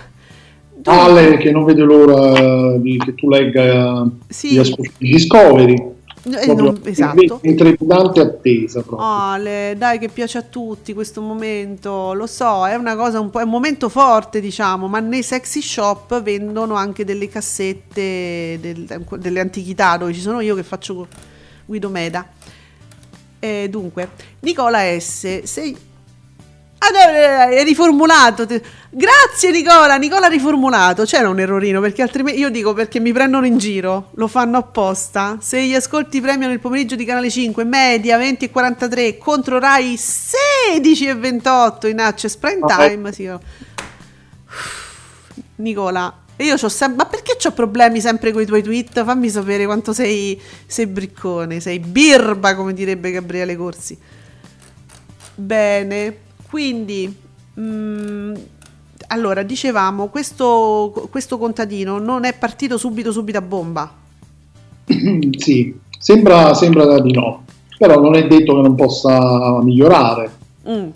Ale, che non vede l'ora di, che tu legga Sì. gli Discovery. Eh, non- esatto. in trepidante attesa proprio. Ale, dai che piace a tutti questo momento, lo so, è una cosa un po', è un momento forte diciamo, ma nei sexy shop vendono anche delle cassette, del- delle antichità dove ci sono io che faccio Guido Meda. E dunque, Nicola S, sei... Ah, eh, è riformulato. Grazie Nicola, Nicola ha riformulato. C'era un errorino perché altrimenti io dico perché mi prendono in giro, lo fanno apposta. Se gli ascolti premiano il pomeriggio di Canale 5, media 20 e 43 contro Rai 16 e 28 in Access Prime. Time. Sì, oh. Nicola, e io c'ho sempre. Ma perché ho problemi sempre con i tuoi tweet? Fammi sapere quanto sei, sei briccone, sei birba, come direbbe Gabriele Corsi. Bene, quindi mm, allora dicevamo, questo, questo contadino non è partito subito subito a bomba. (clears throat) sì, sembra, sembra di no, però non è detto che non possa migliorare. Mm.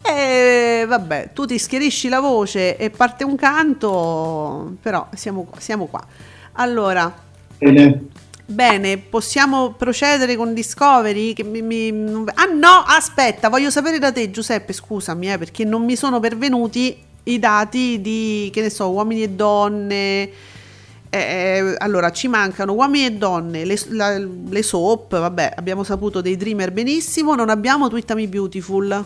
E (clears throat) vabbè, tu ti schierisci la voce e parte un canto, però siamo, siamo qua. Allora, Bene. Bene, possiamo procedere con Discovery? Che mi- mi- Ah no, aspetta, voglio sapere da te Giuseppe, scusami, eh, perché non mi sono pervenuti i dati di, che ne so, uomini e donne. Eh, allora, ci mancano uomini e donne, le, la- le soap, vabbè, abbiamo saputo dei Dreamer benissimo, non abbiamo Twittami Beautiful.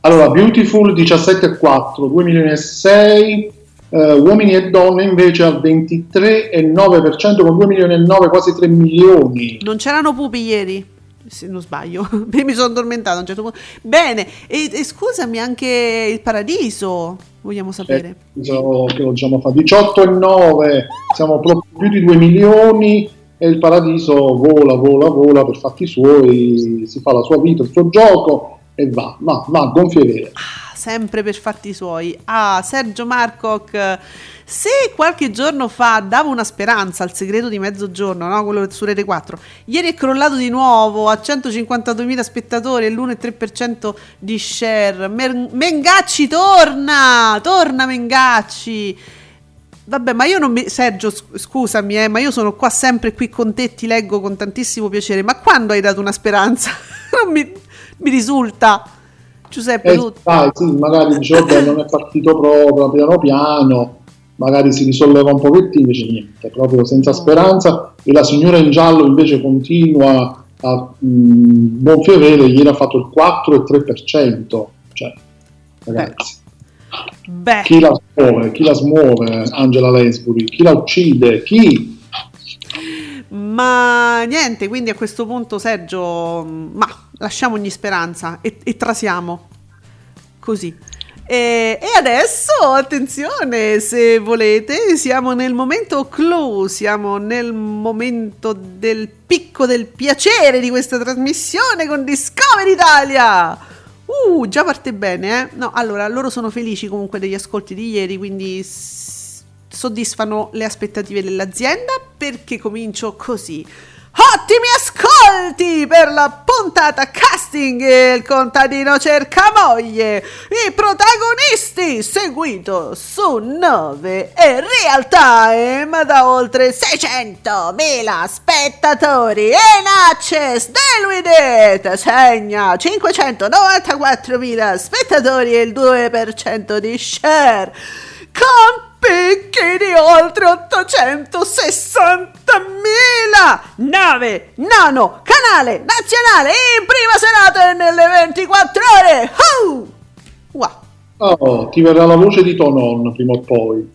Allora, Beautiful 17,4, 2 milioni e 6, eh, uomini e donne invece al 23,9% con 2 milioni e 9, quasi 3 milioni. Non c'erano pupi ieri, se non sbaglio, (laughs) mi sono addormentato a un certo punto. Bene, e, e scusami anche il paradiso, vogliamo sapere. Eh, che lo diciamo fa 18,9, siamo proprio più di 2 milioni e il paradiso vola, vola, vola per fatti suoi, si fa la sua vita, il suo gioco e va, va, va, gonfie vere. Ah, sempre per fatti suoi. Ah, Sergio Marcoc, se qualche giorno fa davo una speranza al segreto di mezzogiorno, no? quello su Rete 4, ieri è crollato di nuovo a 152.000 spettatori e l'1,3% di share. Mer- Mengacci torna! Torna Mengacci! Vabbè, ma io non mi. Sergio, sc- scusami, eh, ma io sono qua sempre qui con te, ti leggo con tantissimo piacere. Ma quando hai dato una speranza? (laughs) non mi, mi risulta. Giuseppe, Eh, tu. dai, sì, magari dice, vabbè, non è partito proprio piano piano, magari si risolleva un pochettino, invece niente, proprio senza speranza. E la signora in giallo invece continua a mh, gonfiare, ieri ha fatto il 4,3%. Cioè, ragazzi, Beh, chi la smuove? Chi la smuove? Angela Lansbury? Chi la uccide? Chi? ma niente, quindi a questo punto, Sergio, ma lasciamo ogni speranza e, e trasiamo. Così. E, e adesso, attenzione, se volete, siamo nel momento clou, siamo nel momento del picco del piacere di questa trasmissione con Discovery Italia. Uh, già parte bene, eh? No, allora, loro sono felici comunque degli ascolti di ieri, quindi soddisfano le aspettative dell'azienda perché comincio così. Ottimi ascolti per la puntata casting Il contadino cerca moglie. I protagonisti seguito su 9 e real time da oltre 600.000 spettatori. In access Deluidet segna 594.000 spettatori e il 2% di share. Con picchi di oltre 860.000 nave nano canale nazionale in prima serata e nelle 24 ore uh! wow. Oh, ti verrà la voce di Tonon prima o poi.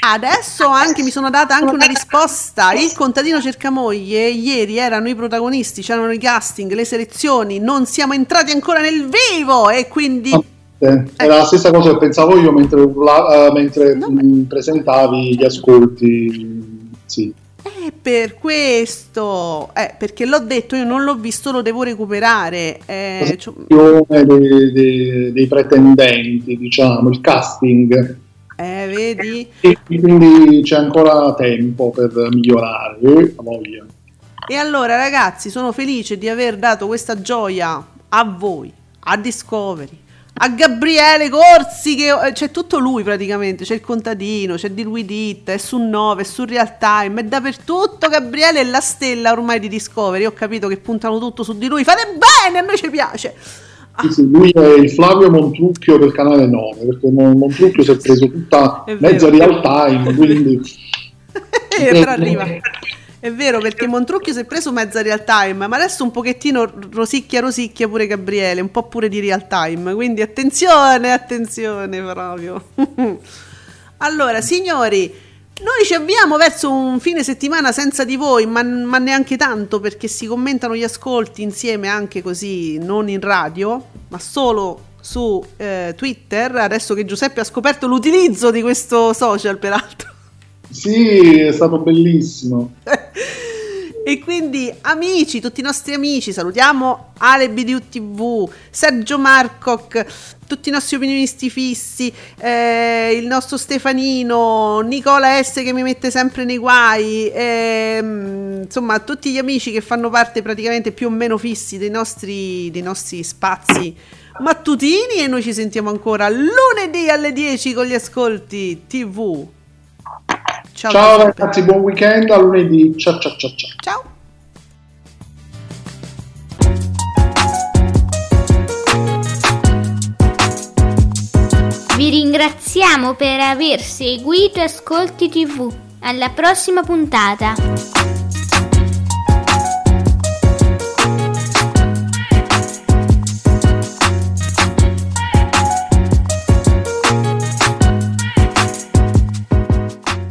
Adesso anche mi sono data anche una risposta. Il contadino cerca moglie. Ieri erano i protagonisti, c'erano i casting, le selezioni. Non siamo entrati ancora nel vivo e quindi. Eh, Era la stessa cosa che pensavo io mentre, urla- eh, mentre No, mh, presentavi gli ascolti. Sì. Eh, per questo, eh, perché l'ho detto, io non l'ho visto, lo devo recuperare. Eh, Presentazione dei, dei- dei pretendenti, diciamo, il casting. eh, vedi? E quindi c'è ancora tempo per migliorare. Eh, la voglia. E allora, ragazzi, sono felice di aver dato questa gioia a voi, a Discovery, a Gabriele Corsi, che eh, c'è tutto lui praticamente, c'è il contadino, c'è di lui Ditta, è su 9, è su Real Time, è dappertutto. Gabriele è la stella ormai di Discovery. Ho capito che puntano tutto su di lui. Fate bene, a noi ci piace. Sì, sì, lui è il Flavio Montrucchio del canale 9, perché Mon- Montrucchio si è preso tutta È vero. mezza real time, quindi (laughs) Eh, però arriva. È vero perché Montrucchio si è preso mezza real time, ma adesso un pochettino rosicchia rosicchia pure Gabriele, un po' pure di real time, quindi attenzione, attenzione proprio. (laughs) allora, signori, noi ci avviamo verso un fine settimana senza di voi, ma, ma neanche tanto perché si commentano gli ascolti insieme anche così, non in radio, ma solo su eh, Twitter, adesso che Giuseppe ha scoperto l'utilizzo di questo social peraltro. Sì, è stato bellissimo. E quindi amici, tutti i nostri amici, salutiamo Ale BDU TV, Sergio Marcoc, tutti i nostri opinionisti fissi, eh, il nostro Stefanino, Nicola S che mi mette sempre nei guai, ehm, insomma tutti gli amici che fanno parte praticamente più o meno fissi dei nostri, dei nostri spazi mattutini e noi ci sentiamo ancora lunedì alle 10 con gli ascolti TV. Ciao, Ciao ragazzi, buon weekend, a lunedì. Ciao ciao ciao ciao. Ciao. Vi ringraziamo per aver seguito Ascolti TV. Alla prossima puntata.